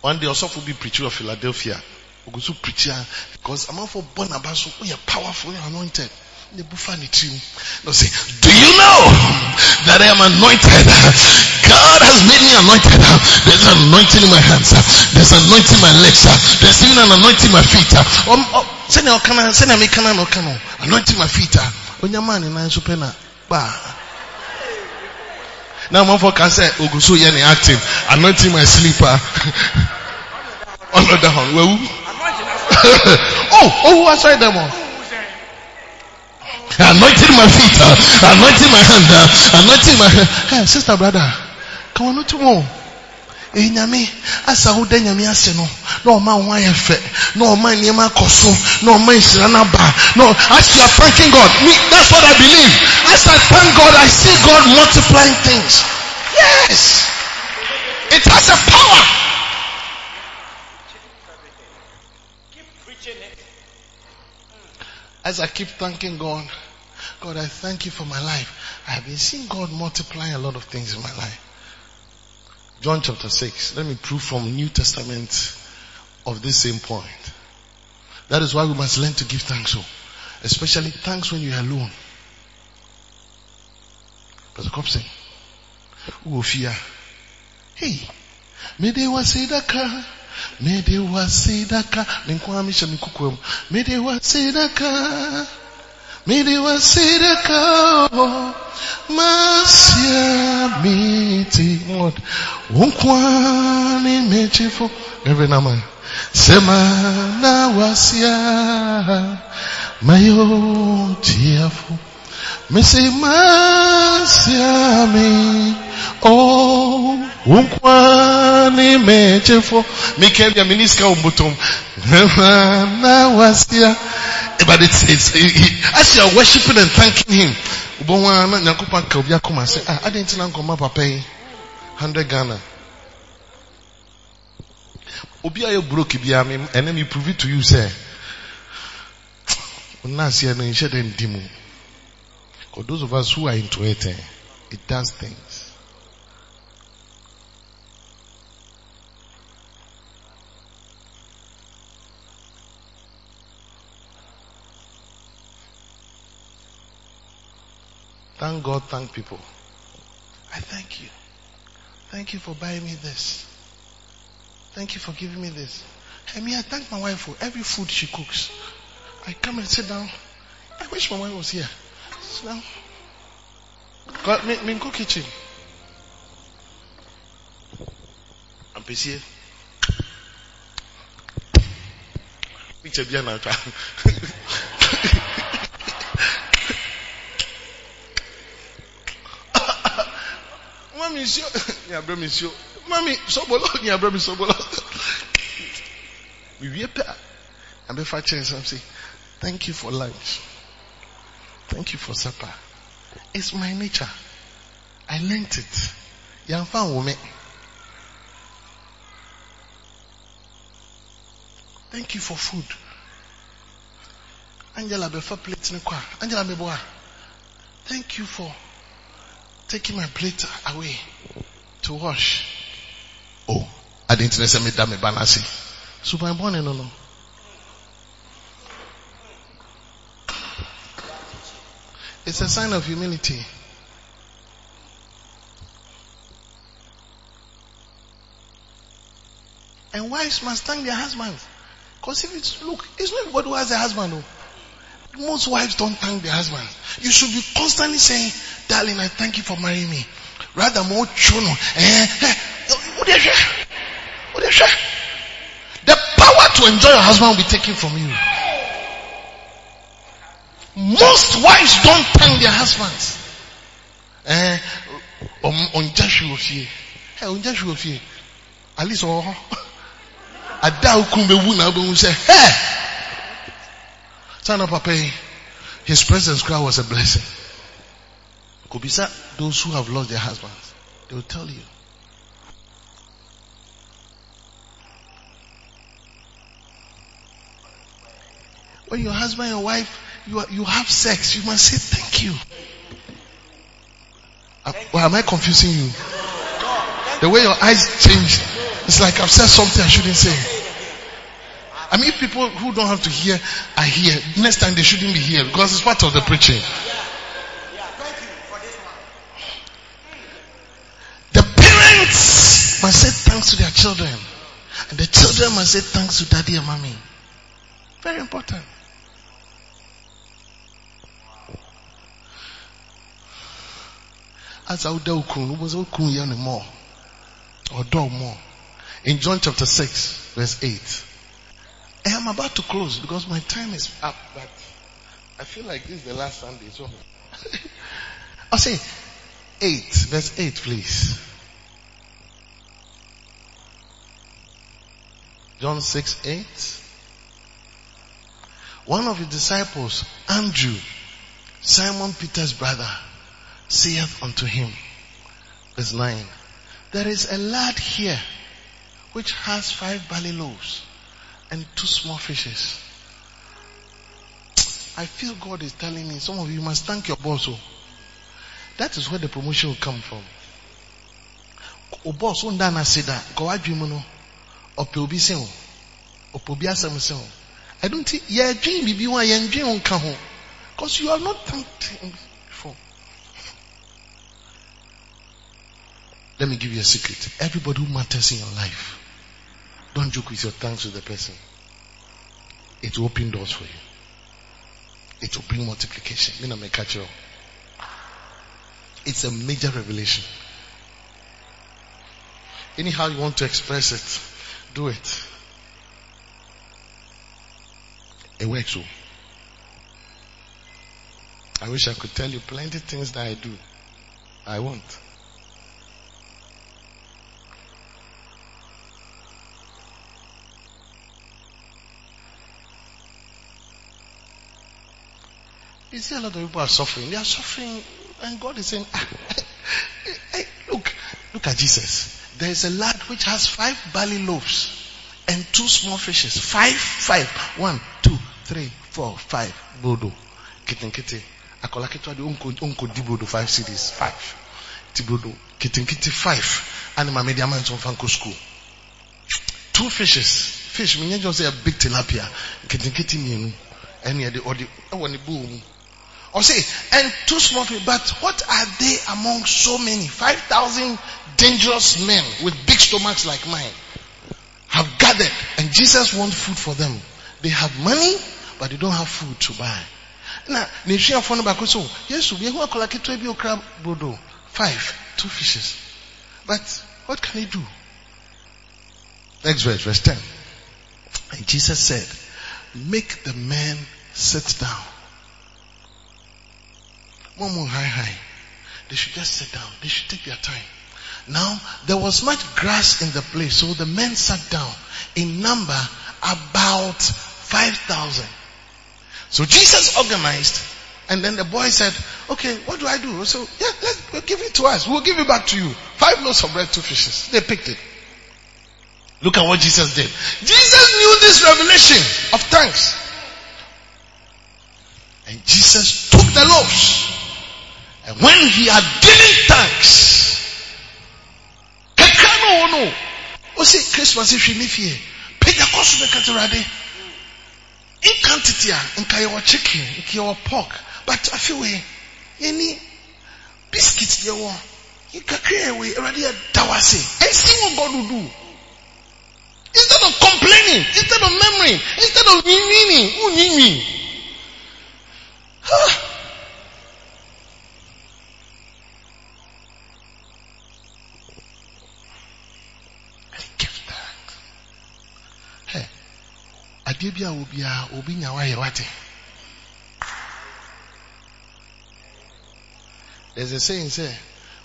one day ɔsɔfo bi preacher of philadelphia. Ogu so preach a because amanfo bɔ n'aba so oyɛ powerful oyɛ anointed. Ne bufa ne do you know that I am anointed? God has made me anointed. There's an anointing in my hands. There's an anointing in my legs. There's even an anointing in my feet. Um, na sɛnea meka na na ɔka no anointing my feet. A onyama ne nan so pɛ na na amanfo ka sɛ ogu so active anointing my sleeper ɔnɔda hɔ wawu oh owu asɔre dɛm o. Anointing my feet, uh, anointing my hand, uh, anointing my hand. Hey, sister, brother, come on, no tomorrow. Ee nyame asa wo da nyame ase no na ɔma ho ayɛ fɛ na ɔma nneɛma akɔ so na ɔma nhyira no aba. No as you are thanking God me that's what I believe. As I thank God I see God multiplying things. Yes! It has a power. As I keep thanking God God I thank you for my life. I have been seeing God multiplying a lot of things in my life John chapter 6. Let me prove from New Testament of this same point. That is why we must learn to give thanks. So, especially thanks when you are alone. Pastor Copson, who fear? Hey, mede wasidaka, mede wasidaka, ninkwa misha mikukwem, mede wasidaka, mede wasidaka, masya miti mod, unkwa ni mechifo, every nama, sema na wasya, mayo tiafu, Mesimasyami Oh Unkwani mechefo Mikebia miniska umbutum. Na wasia. But it's, it's, as you are worshiping and thanking him Ubonwa na nyakupa kaubia kuma say ah I didn't know come papa yi 100 Ghana. Obi ayo broke bia me and then he prove it to you say Unasi na nhyɛ dɛ ndi mu For those of us who are into it, eh, it does things. Thank God, thank people. I thank you. Thank you for buying me this. Thank you for giving me this. I mean, I thank my wife for every food she cooks. I come and sit down. I wish my wife was here. Me go kitchen. I'm busy. Picture bien. Mami sio, ni abre mi sio. Mami sobolo, ni abre mi sobolo. We wie pa. And be fa chance am say, "Thank you for lunch. Thank you for supper." It's my nature. I learnt it. Yamfa wome. Thank you for food. Angela befa plate ne kwa. Angela meboa. Thank you for taking my plate away to wash. Oh, I didn't say me da me banasi. So my born no no. It's a sign of humility. And wives must thank their husbands. Because if it's, look, it's not everybody who has a husband. No. Most wives don't thank their husbands. You should be constantly saying, darling, I thank you for marrying me. Rather more chuno. Eh, eh? The power to enjoy your husband will be taken from you. Most wives don't thank their husbands. Eh. At least, oh, ada ukun bewu na obewu say, hey! Son of Papa, his presence cry was a blessing. Could be Kubisa, those who have lost their husbands, they will tell you. When your husband and wife, you, are, you have sex, you must say thank you. Uh, well, am I confusing you? The way your eyes changed, it's like I've said something I shouldn't say. I mean, people who don't have to hear are here. Next time they shouldn't be here because it's part of the preaching. The parents must say thanks to their children. And the children must say thanks to daddy and mommy. Very important. As would was more or do more. In John chapter 6, verse 8. I am about to close because my time is up, but I feel like this is the last Sunday, so [LAUGHS] I'll say 8, verse 8, please. John 6, 8. One of his disciples, Andrew, Simon Peter's brother, saith unto him, verse 9, there is a lad here which has five barley loaves and two small fishes. I feel God is telling me, some of you must thank your boss. Oh. That is where the promotion will come from. O boss won't dana say that. Go adwim no. Ope obi sen o. Ope obi. I don't think, yeah, dream, bibi wa, yeah, dream on kaho. Because you have not thanked Let me give you a secret. Everybody who matters in your life, don't joke with your thanks to the person. It will open doors for you. It will bring multiplication. Me na me catch you. It's a major revelation. Anyhow you want to express it, do it. It works. So. I wish I could tell you plenty things that I do. I won't. You see a lot of people are suffering. They are suffering and God is saying, [LAUGHS] ah, hey, look, look at Jesus. There is a lad which has five barley loaves and two small fishes. Five, five. One, two, three, four, five. Bodo. Kitten kitty. Akola kitwa unko, unko di bodo five cities. Five. Ti bodo. Kitten kitty five. Anima media man Fanko school. Two fishes. Fish, me just say a big tilapia. Kitten kitty mienu. Any the, or the, oh, the boom. Or say, and two small fish, but what are they among so many? 5,000 dangerous men with big stomachs like mine have gathered and Jesus wants food for them. They have money, but they don't have food to buy. Now, nation phone back so yes, we have a crab bodo. Five, two fishes. But what can he do? Next verse, verse 10. And Jesus said, make the men sit down. Momo high high. They should just sit down. They should take their time. Now, there was much grass in the place, so the men sat down. In number, about 5,000. So Jesus organized, and then the boy said, okay, what do I do? So, yeah, let's we'll give it to us. We'll give it back to you. Five loaves of bread, two fishes. They picked it. Look at what Jesus did. Jesus knew this revelation of thanks. And Jesus took the loaves. And when he had given thanks, kakra no no. O say Christmas if you fie. Pagya koso be katerade. In quantity a nka your chicken, nka your pork, but afiwe any biscuits there were. You kakra we already dawase. And see what God will do. Instead of complaining, instead of murmuring, instead of meaning, unyimi. Huh. Adeɛ bi a obi a obi nya wayɛ wate. There's a saying say,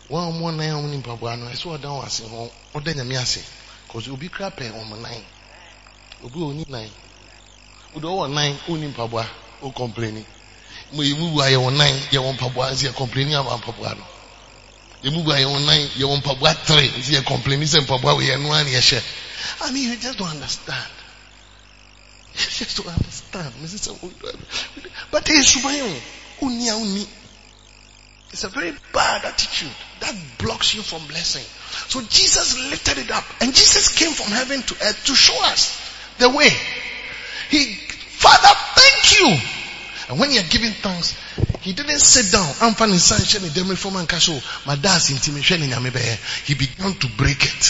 wɔn a wɔn nan wɔn nipa bɔ ano ɛsɛ ɔda wɔn ase wɔn ɔda nyame ase cause obi kura pɛ wɔn nan obi a oni nan odo ɔwɔ nan oni mpaboa o mo emu bu ayɛ wɔn nan yɛ wɔn mpaboa nsi yɛ ama mpaboa no. Emu bu ayɛ wɔn nan yɛ wɔn mpaboa three nsi yɛ complaini sɛ mpaboa wɔ yɛ ni yɛ I mean you just don't understand just don't understand but oni a. It's a very bad attitude that blocks you from blessing. So Jesus lifted it up and Jesus came from heaven to earth to show us the way. He, Father, thank you. And when you're giving thanks, he didn't sit down. I'm finding sunshine in the from castle. My dad's intimation in. He began to break it.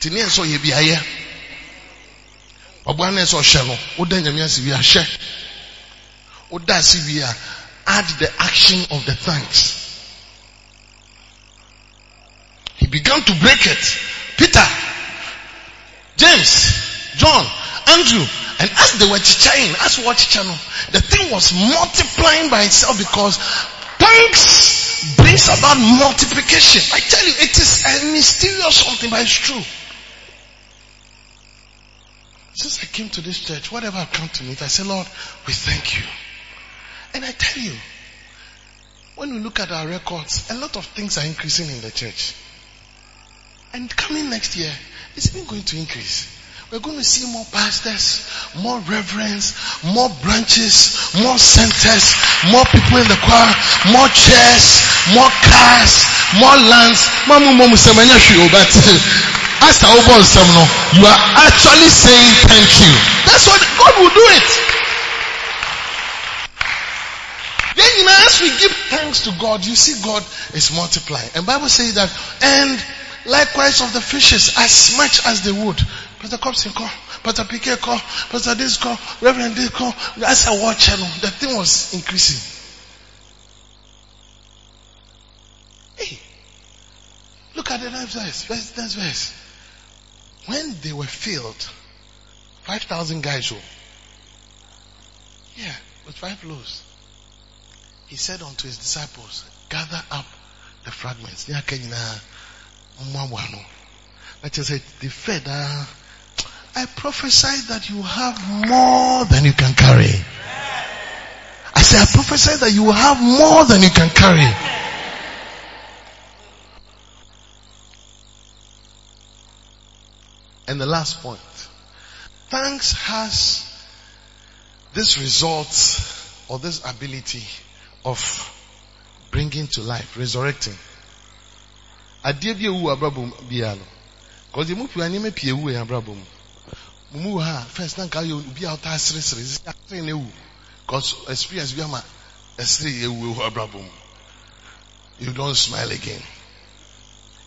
Tini so ye bi Obuane so hye no. Oda nyame asi wi ahye. Oda asi wi a add the action of the thanks. He began to break it. Peter, James, John, Andrew, and as they were chichaing, as we were chichano, the thing was multiplying by itself because thanks brings about multiplication. I tell you, it is a mysterious something, but it's true. Since I came to this church, whatever I've come to meet, I say, Lord, we thank you. And I tell you, when we look at our records, a lot of things are increasing in the church. And coming next year, it's even going to increase. We're going to see more pastors, more reverends, more branches, more centers, more people in the choir, more chairs, more cars, more lands. Mamu mamu semenya but as you are actually saying thank you. That's what God will do it. Then you know, as we give thanks to God, you see God is multiplying. And Bible says that, and likewise of the fishes, as much as they would. Pastor Copson call, Pastor PK call, Pastor this call, Reverend this call. As I watch channel, the thing was increasing. Hey, look at the next verse, verse, next verse. When they were filled, 5,000 guys. Yeah, with five loaves. He said unto his disciples, gather up the fragments. That just said, the fed, uh, I prophesy that you have more than you can carry. I say, I prophesy that you have more than you can carry. And the last point. Thanks has this result or this ability of bringing to life, resurrecting. Ha first na nka yɛ obi a cause experience. You don't smile again.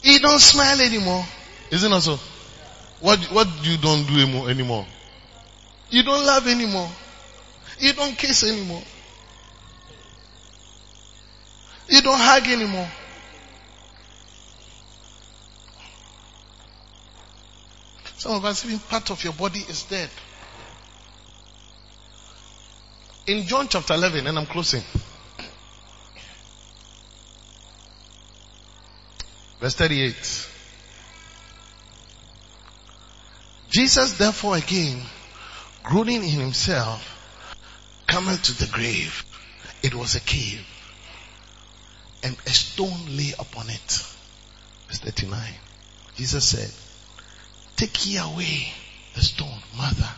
You don't smile anymore. Isn't it so? What what you don't do anymore? You don't love anymore. You don't kiss anymore. You don't hug anymore. Some of us, even part of your body is dead. In John chapter 11, and I'm closing. Verse 38. Jesus therefore again, groaning in himself, cometh to the grave. It was a cave and a stone lay upon it. Verse 39. Jesus said, take ye away the stone, mother,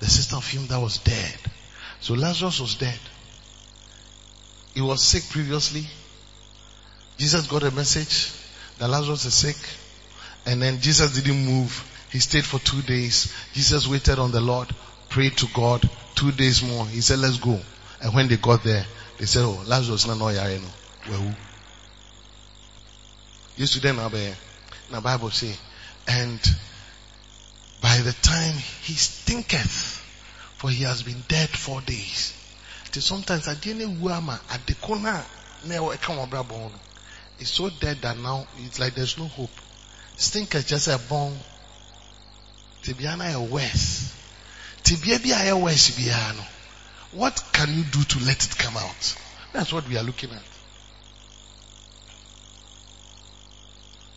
the sister of him that was dead. So Lazarus was dead. He was sick previously. Jesus got a message that Lazarus is sick. And then Jesus didn't move. He stayed for two days. Jesus waited on the Lord, prayed to God. Two days more. He said, let's go. And when they got there, they said, oh, Lazarus na no yare no. Well, used to then have a, the Bible say, and by the time he stinketh, for he has been dead four days. Till sometimes I didn't wama at the corner never come on It's so dead that now it's like there's no hope. Stinketh just a bone. Tibiana a worse. Tibia a worse. What can you do to let it come out? That's what we are looking at.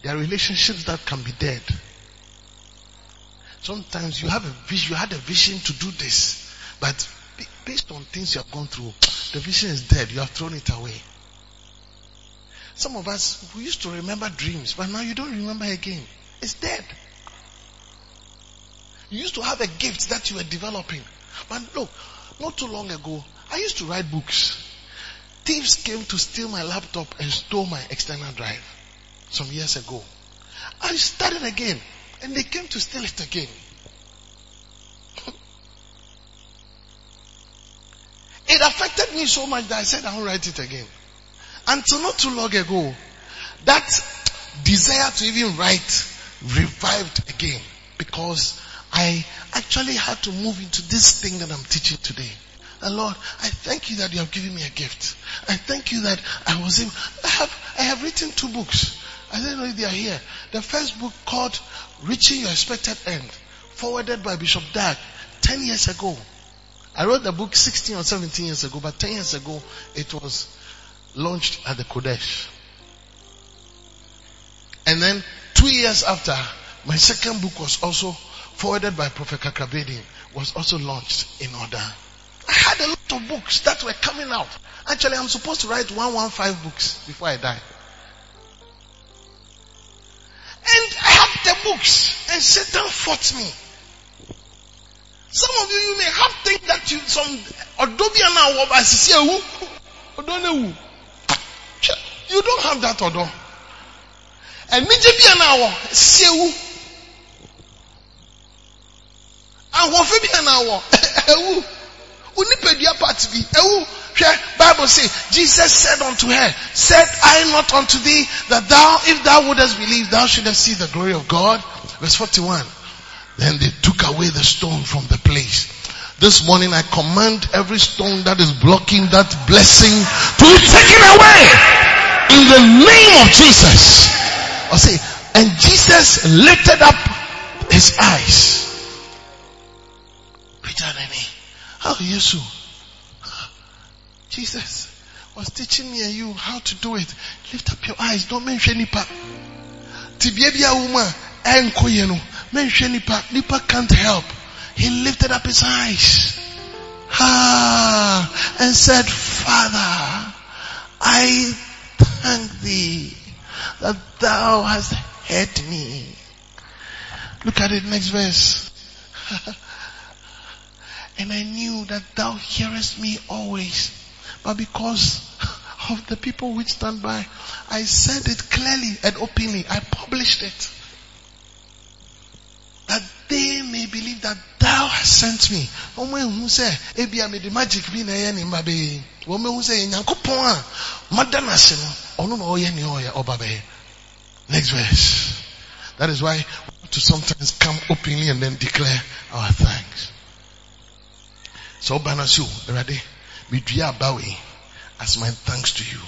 There are relationships that can be dead. Sometimes you have a vision, you had a vision to do this, but based on things you have gone through, the vision is dead. You have thrown it away. Some of us, we used to remember dreams, but now you don't remember again. It's dead. You used to have a gift that you were developing. But look, not too long ago, I used to write books. Thieves came to steal my laptop and stole my external drive some years ago. I started again and they came to steal it again. [LAUGHS] it affected me so much that I said I won't write it again. Until not too long ago, that desire to even write revived again because I actually had to move into this thing that I'm teaching today. And Lord, I thank you that you have given me a gift. I thank you that I was able, I have, I have written two books. I don't know if they are here. The first book called Reaching Your Expected End, forwarded by Bishop Dag 10 years ago. I wrote the book 16 or 17 years ago, but 10 years ago it was launched at the Qodesh. And then two years after, my second book was also forwarded by Prophet Kakra Baiden, was also launched in order. I had a lot of books that were coming out. Actually, I'm supposed to write 115 books before I die. And I had the books, and Satan fought me. Some of you, you may have think that you, some, Adobe now, you don't have that odo. And now, sewu. Ahoɔfɛ bi na awɔ ɛwu onipadua part bi ɛwu hwɛ bible say jesus said unto her said i not unto thee that thou if thou wouldest believe thou shouldest see the glory of god? Verse 41 then they took away the stone from the place. This morning I command every stone that is blocking that blessing to be taken away in the name of Jesus. I say, and Jesus lifted up his eyes. How you? Jesus was teaching me and you how to do it. Lift up your eyes. Don't mention nipa. Tibia uma enko yeno. Mention nipa. Nipa can't help. He lifted up his eyes. Ah, and said, Father, I thank thee that thou hast heard me. Look at it next verse. [LAUGHS] and I knew that thou hearest me always. But because [LAUGHS] of the people which stand by, I said it clearly and openly. I published it. That they may believe that thou hast sent me. Ọmọ ehu sẹ, ebi a mede magic bi na ẹyẹ ne mba bẹyẹ. Ọmọ ehu sẹ, Nyankopɔn a, mada n'ase no, ɔyɛ ɔba bɛyɛ. Next verse. That is why we have to sometimes come openly and then declare our thanks. So ɔba na so, Awurade, medua aba wei as my thanks to you.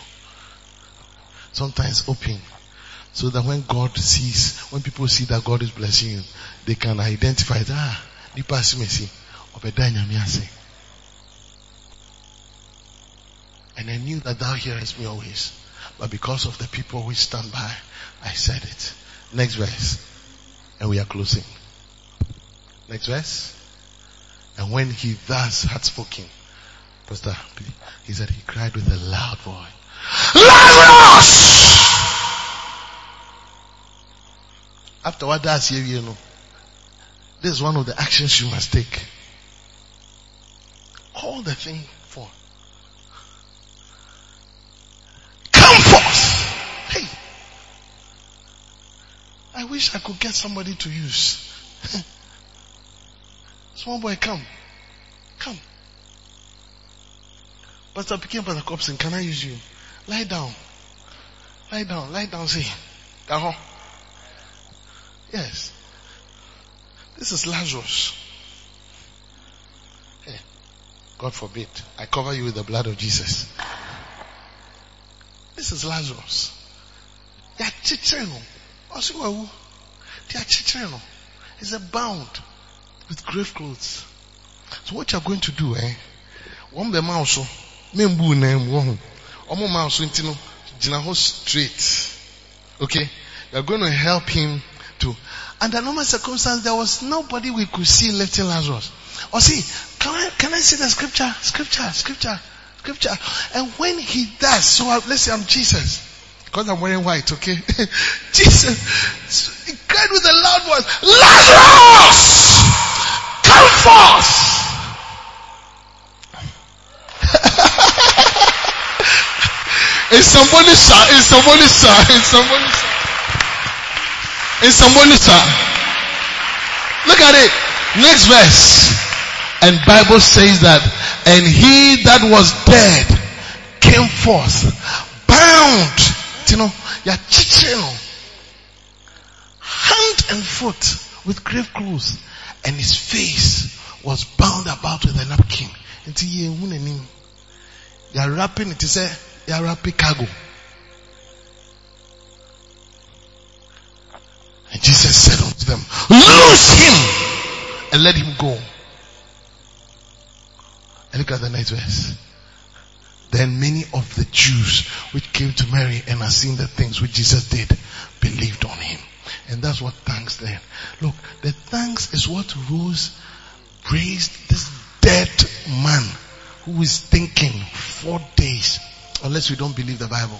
Sometimes open. So that when God sees, when people see that God is blessing you, they can identify it. Ah, nipa si mesi, obeda nyame ase. And I knew that thou hearest me always. But because of the people who stand by, I said it. Next verse. And we are closing. Next verse. And when he thus had spoken, Pastor, he said he cried with a loud voice, Lazarus! After what does here, you know, this is one of the actions you must take. Call the thing for. Come forth! Hey! I wish I could get somebody to use. [LAUGHS] Small boy, come. Come. Pastor Pikin, Pastor Cobson, can I use you? Lie down. Lie down, lie down, say. Gaho. Yes. This is Lazarus. Hey, God forbid. I cover you with the blood of Jesus. This is Lazarus. They are chicheno. They are chicheno. He's a bound with grave clothes. So what you are going to do, eh? One the mouse, membu name one. Omo mouse intino, jina ho straight. Okay? You are going to help him to. Under normal circumstances, there was nobody we could see lifting Lazarus. Or see, can I, can I see the scripture? Scripture, scripture, scripture. And when he does, so I, let's say I'm Jesus. Because I'm wearing white, okay? [LAUGHS] Jesus, he cried with a loud voice, Lazarus! Come forth! Is somebody sir? Is somebody sir? Is somebody sir? Is somebody? Look at it. Next verse. And Bible says that, and he that was dead came forth, bound, you know, chicheno, hand and foot with grave clothes, and his face was bound about with a napkin. Until ye him. They are wrapping it, they are wrapping cargo. And Jesus said unto them, loose him and let him go. And look at the next verse. Then many of the Jews which came to Mary and had seen the things which Jesus did believed on him. And that's what thanks then. Look, the thanks is what rose, raised this dead man who is thinking four days. Unless we don't believe the Bible.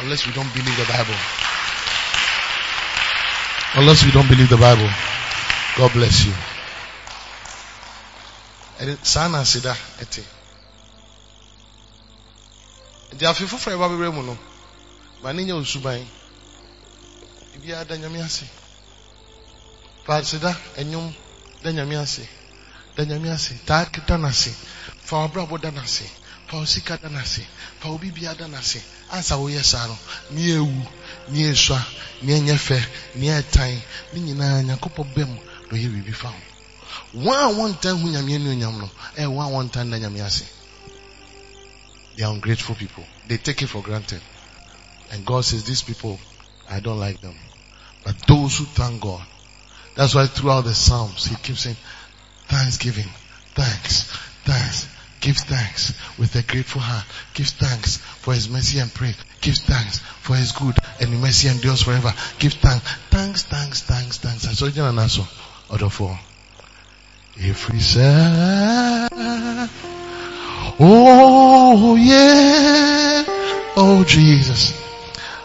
Unless we don't believe the Bible. Unless we don't believe the Bible. God bless you. saa na aseda ɛte nti afe foforɔ ɛba bɛbrɛ mu no ebiara da nyame ase Faasida enyom da nyame ase. Da nyame ase. Taa da n'ase. Fa w'abrabɔ da n'ase. Fa wo sika da n'ase. Fa wo bibia da n'ase. Ansa woyɛ saa no, ne ewu, ne esua, ne ɛnyɛ fɛ, ne ɛtan, ne nyinaa Nyankopɔn bɛm na ɔyɛ fa ho. Wɔn a wɔntan hu nyame anuonyam no, ɛyɛ eh, wɔn a wɔntan da nyame ase. They are ungrateful people. They take it for granted. And God says, these people, I don't like them. But those who thank God, that's why throughout the Psalms, he keeps saying, thanksgiving, thanks, thanks, give thanks with a grateful heart. Give thanks for his mercy and praise. Give thanks for his good and mercy endures forever. Give thanks, thanks, thanks, thanks, thanks. I saw you and also, other four. If we say, oh yeah, oh Jesus.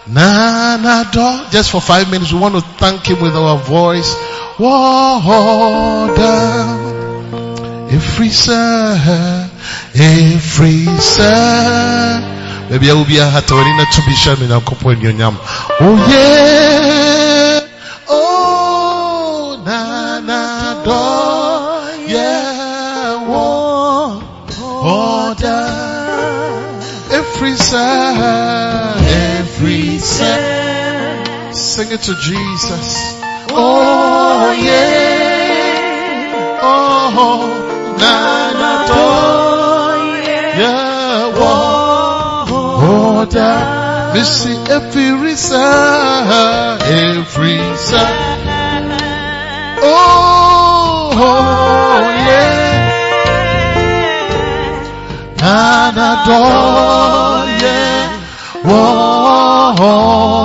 Na na do. Just for five minutes, we want to thank Him with our voice. Water. We say, if we maybe I will be a hatarina to be your yam. Oh yeah. Sing it to Jesus. Oh yeah. Oh na na do. Yeah. wa- Water. Missy every side, every side. Oh, oh, yeah. Anadoye woda oh, oh,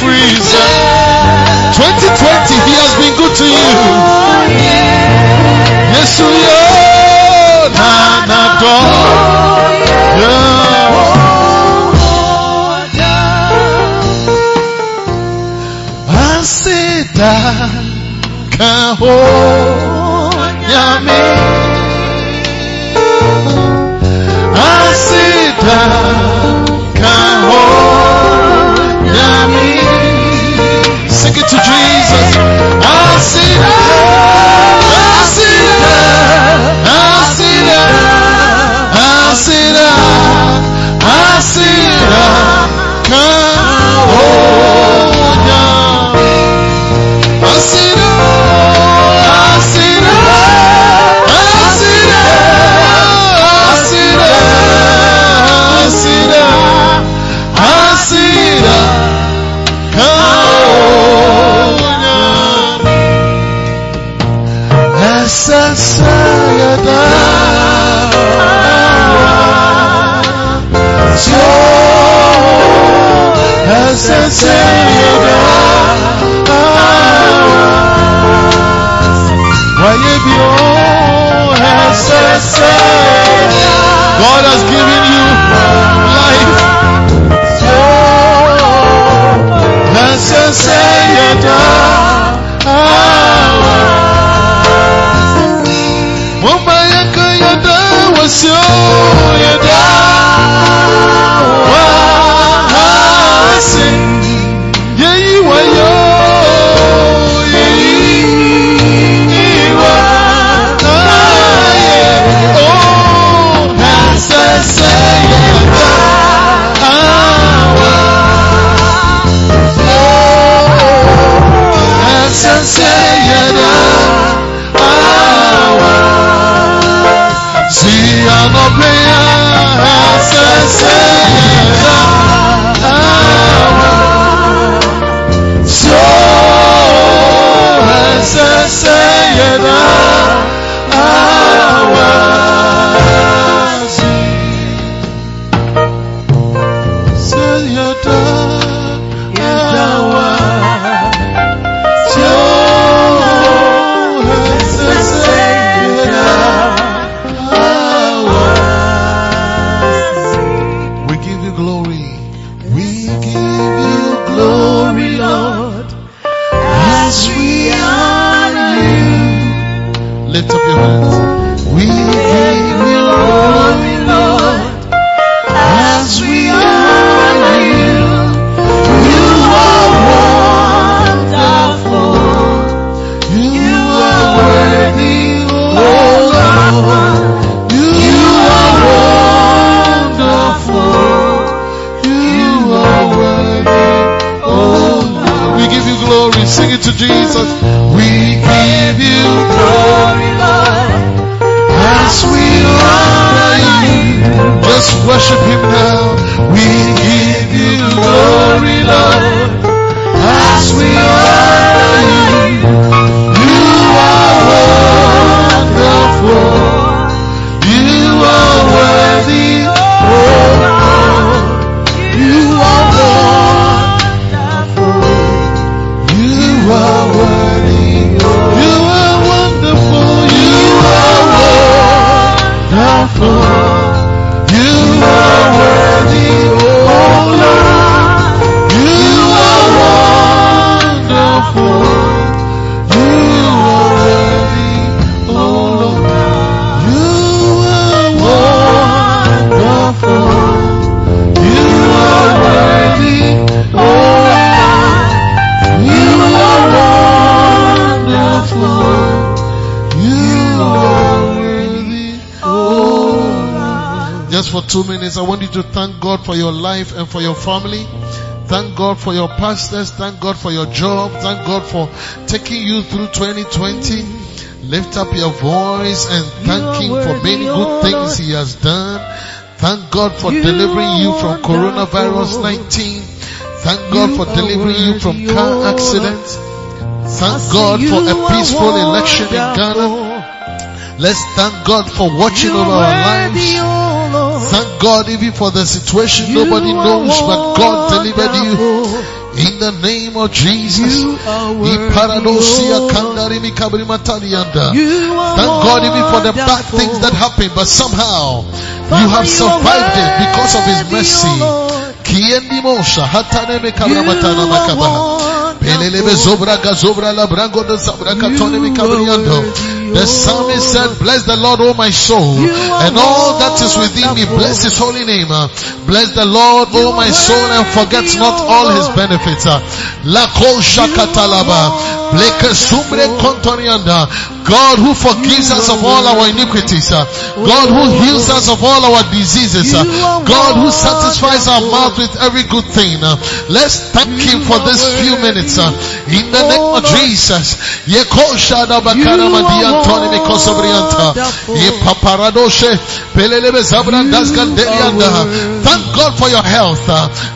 Efirisa 2020 He has been good to you. Yesu yo na na do Asida ka ho nyame thank God for your life and for your family. Thank God for your pastors. Thank God for your job. Thank God for taking you through 2020. Lift up your voice and thank Him for many good things He has done. Thank God for delivering you from coronavirus 19. Thank God for delivering you from car accidents. Thank God for a peaceful election in Ghana. Let's thank God for watching over our lives. God even for the situation nobody knows, but God delivered you. In the name of Jesus. Thank God even for the bad things that happened, but somehow you have survived it because of His mercy. Kiendi mosha hataneme kabramatana makabaha. Pelelebe zobra gazobra la brango de zabra katone mi kabriando. The psalmist said, Bless the Lord, O my soul, and all that is within me. Bless His holy name. Bless the Lord, O my soul, and forget not all His benefits. La kosha katalaba. Bleke sumbre kontonianda. God who forgives us of all our iniquities. God who heals us of all our diseases. God who satisfies our mouth with every good thing. Let's thank Him for this few minutes. In the name of Jesus. Yekosha da bakara madian Tony Mikosobrianta. Ipaparadoshe. Pelelebe Zabrandas Gandelianda. Thank God for your health.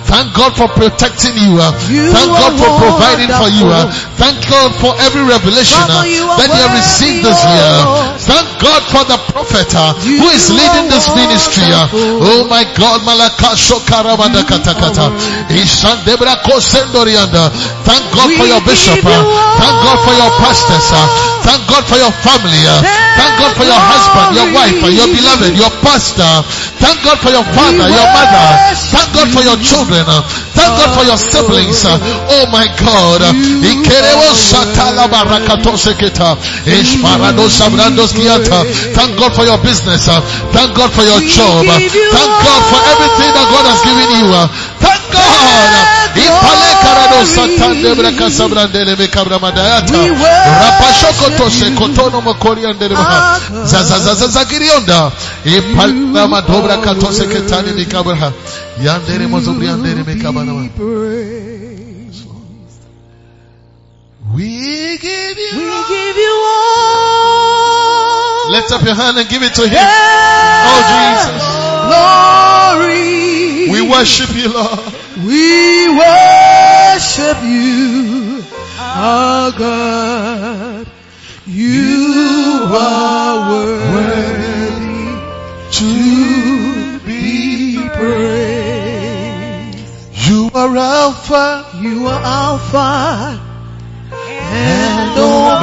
Thank God for protecting you. Thank God for providing for you. Thank God for every revelation that you have received this year. Thank God for the prophet uh, who is leading this ministry. Uh. Oh my God, Malakasho Karamada Katakata. Thank God for your bishop. Thank God for your pastors. Uh. Thank God for your family. Uh, thank God for your husband, your wife, uh, your beloved, your pastor. Thank God for your father, your mother. Thank God for your children. Uh, thank God for your siblings. Oh my God. Ikerewo shatala barakatoseketa. Ishparado sabrandos kiata. Thank God for your business. Thank God for your job. Thank God for everything that God has given you. Thank God. Ipale karado satande braka sabrandele me kabramadayata. Rapashoko tose kotono andere maha. Zazazazazagirionda. Ipala madobra ketani. Yandere mozobri yandere me kabana. We give you We give you all. Lift up your hand and give it to him. Oh Glory. Jesus. We worship you, Lord. We worship you, our God. You are worthy to be praised. You are Alpha. You are Alpha and Omega.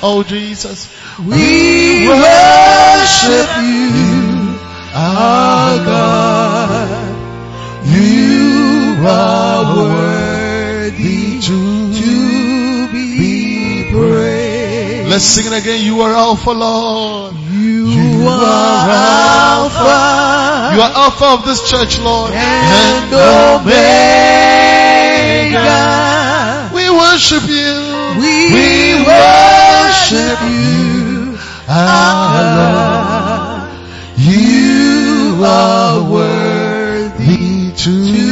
Oh Jesus. We worship you, our God. You are Let's sing it again. You are Alpha, Lord. You are Alpha You are Alpha of this church, Lord. and Omega. We worship you. We worship you, our Lord. You are worthy to to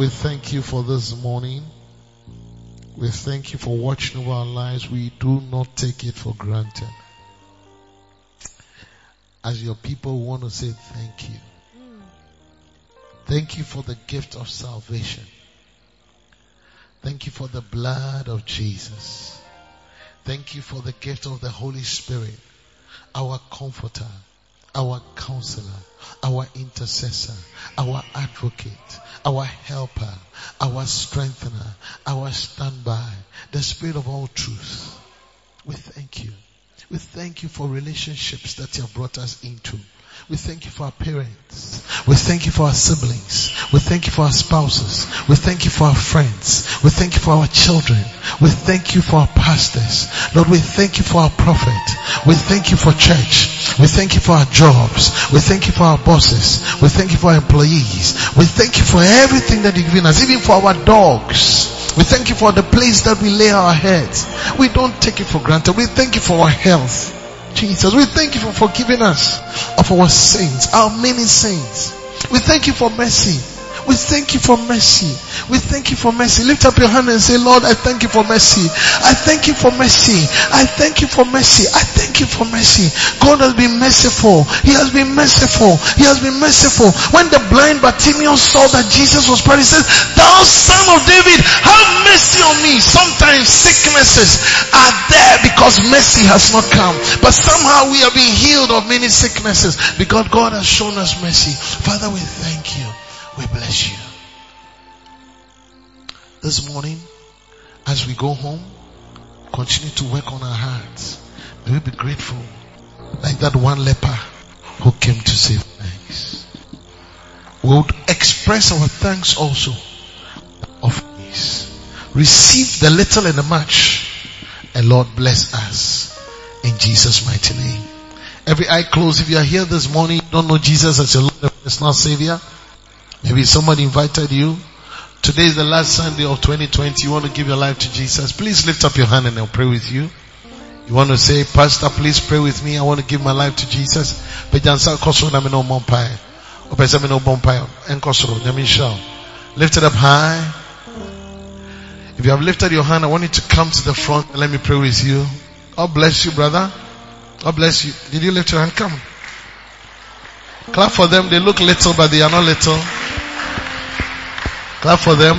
we thank you for this morning. We thank you for watching over our lives. We do not take it for granted. As your people want to say thank you. Thank you for the gift of salvation. Thank you for the blood of Jesus. Thank you for the gift of the Holy Spirit, our comforter, our counselor, our intercessor, our advocate, our helper, our strengthener, our standby, the spirit of all truth. We thank you. We thank you for relationships that you have brought us into. We thank you for our parents. We thank you for our siblings. We thank you for our spouses. We thank you for our friends. We thank you for our children. We thank you for our pastors. Lord, we thank you for our prophet. We thank you for church. We thank you for our jobs. We thank you for our bosses. We thank you for our employees. We thank you for everything that you've given us, even for our dogs. We thank you for the place that we lay our heads. We don't take it for granted. We thank you for our health. Jesus, we thank you for forgiving us of our sins, our many sins. We thank you for mercy. We thank you for mercy. We thank you for mercy. Lift up your hand and say, Lord, I thank you for mercy. I thank you for mercy. I thank you for mercy. I thank you for mercy. God has been merciful. He has been merciful. He has been merciful. When the blind Bartimaeus saw that Jesus was praying, he said, Thou son of David, have mercy on me. Sometimes sicknesses are there because mercy has not come. But somehow we are being healed of many sicknesses because God has shown us mercy. Father, we thank you. We bless you. This morning, as we go home, continue to work on our hearts. May we be grateful like that one leper who came to say thanks. We would express our thanks also of peace. Receive the little and the much and Lord bless us in Jesus mighty name. Every eye closed. If you are here this morning, don't know Jesus as your Lord and personal Savior. Maybe somebody invited you. Today is the last Sunday of 2020. You want to give your life to Jesus. Please lift up your hand and I'll pray with you. You want to say, Pastor, please pray with me. I want to give my life to Jesus. Lift it up high. If you have lifted your hand, I want you to come to the front and let me pray with you. God bless you, brother. God bless you. Did you lift your hand? Come. Clap for them. They look little, but they are not little. Clap for them.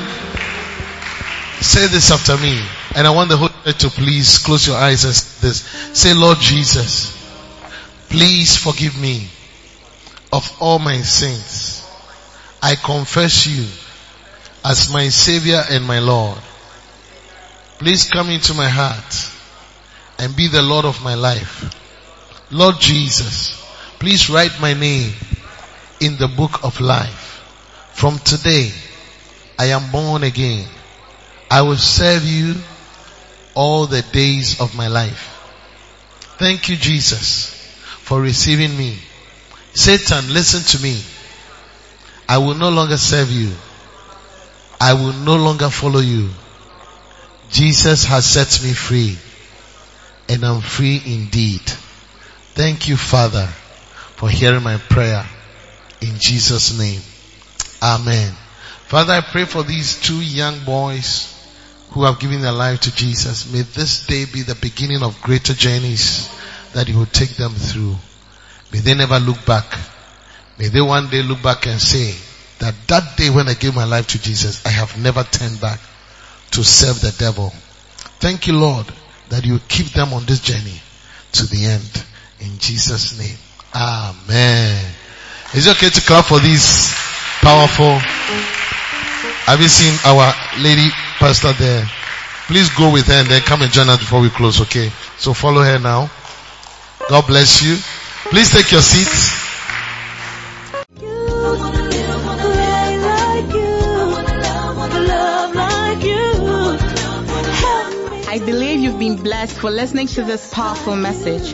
Say this after me. And I want the whole church to please close your eyes and say this. Say, Lord Jesus, please forgive me of all my sins. I confess you as my Savior and my Lord. Please come into my heart and be the Lord of my life. Lord Jesus, please write my name in the book of life. From today, I am born again. I will serve you all the days of my life. Thank you, Jesus, for receiving me. Satan, listen to me. I will no longer serve you. I will no longer follow you. Jesus has set me free and I'm free indeed. Thank you, Father, for hearing my prayer in Jesus name. Amen. Father, I pray for these two young boys who have given their life to Jesus. May this day be the beginning of greater journeys that you will take them through. May they never look back. May they one day look back and say that that day when I gave my life to Jesus, I have never turned back to serve the devil. Thank you, Lord, that you keep them on this journey to the end. In Jesus' name. Amen. Is it okay to clap for this powerful? Have you seen our lady pastor there? Please go with her and then come and join us before we close, okay? So follow her now. God bless you. Please take your seats. I believe you've been blessed for listening to this powerful message.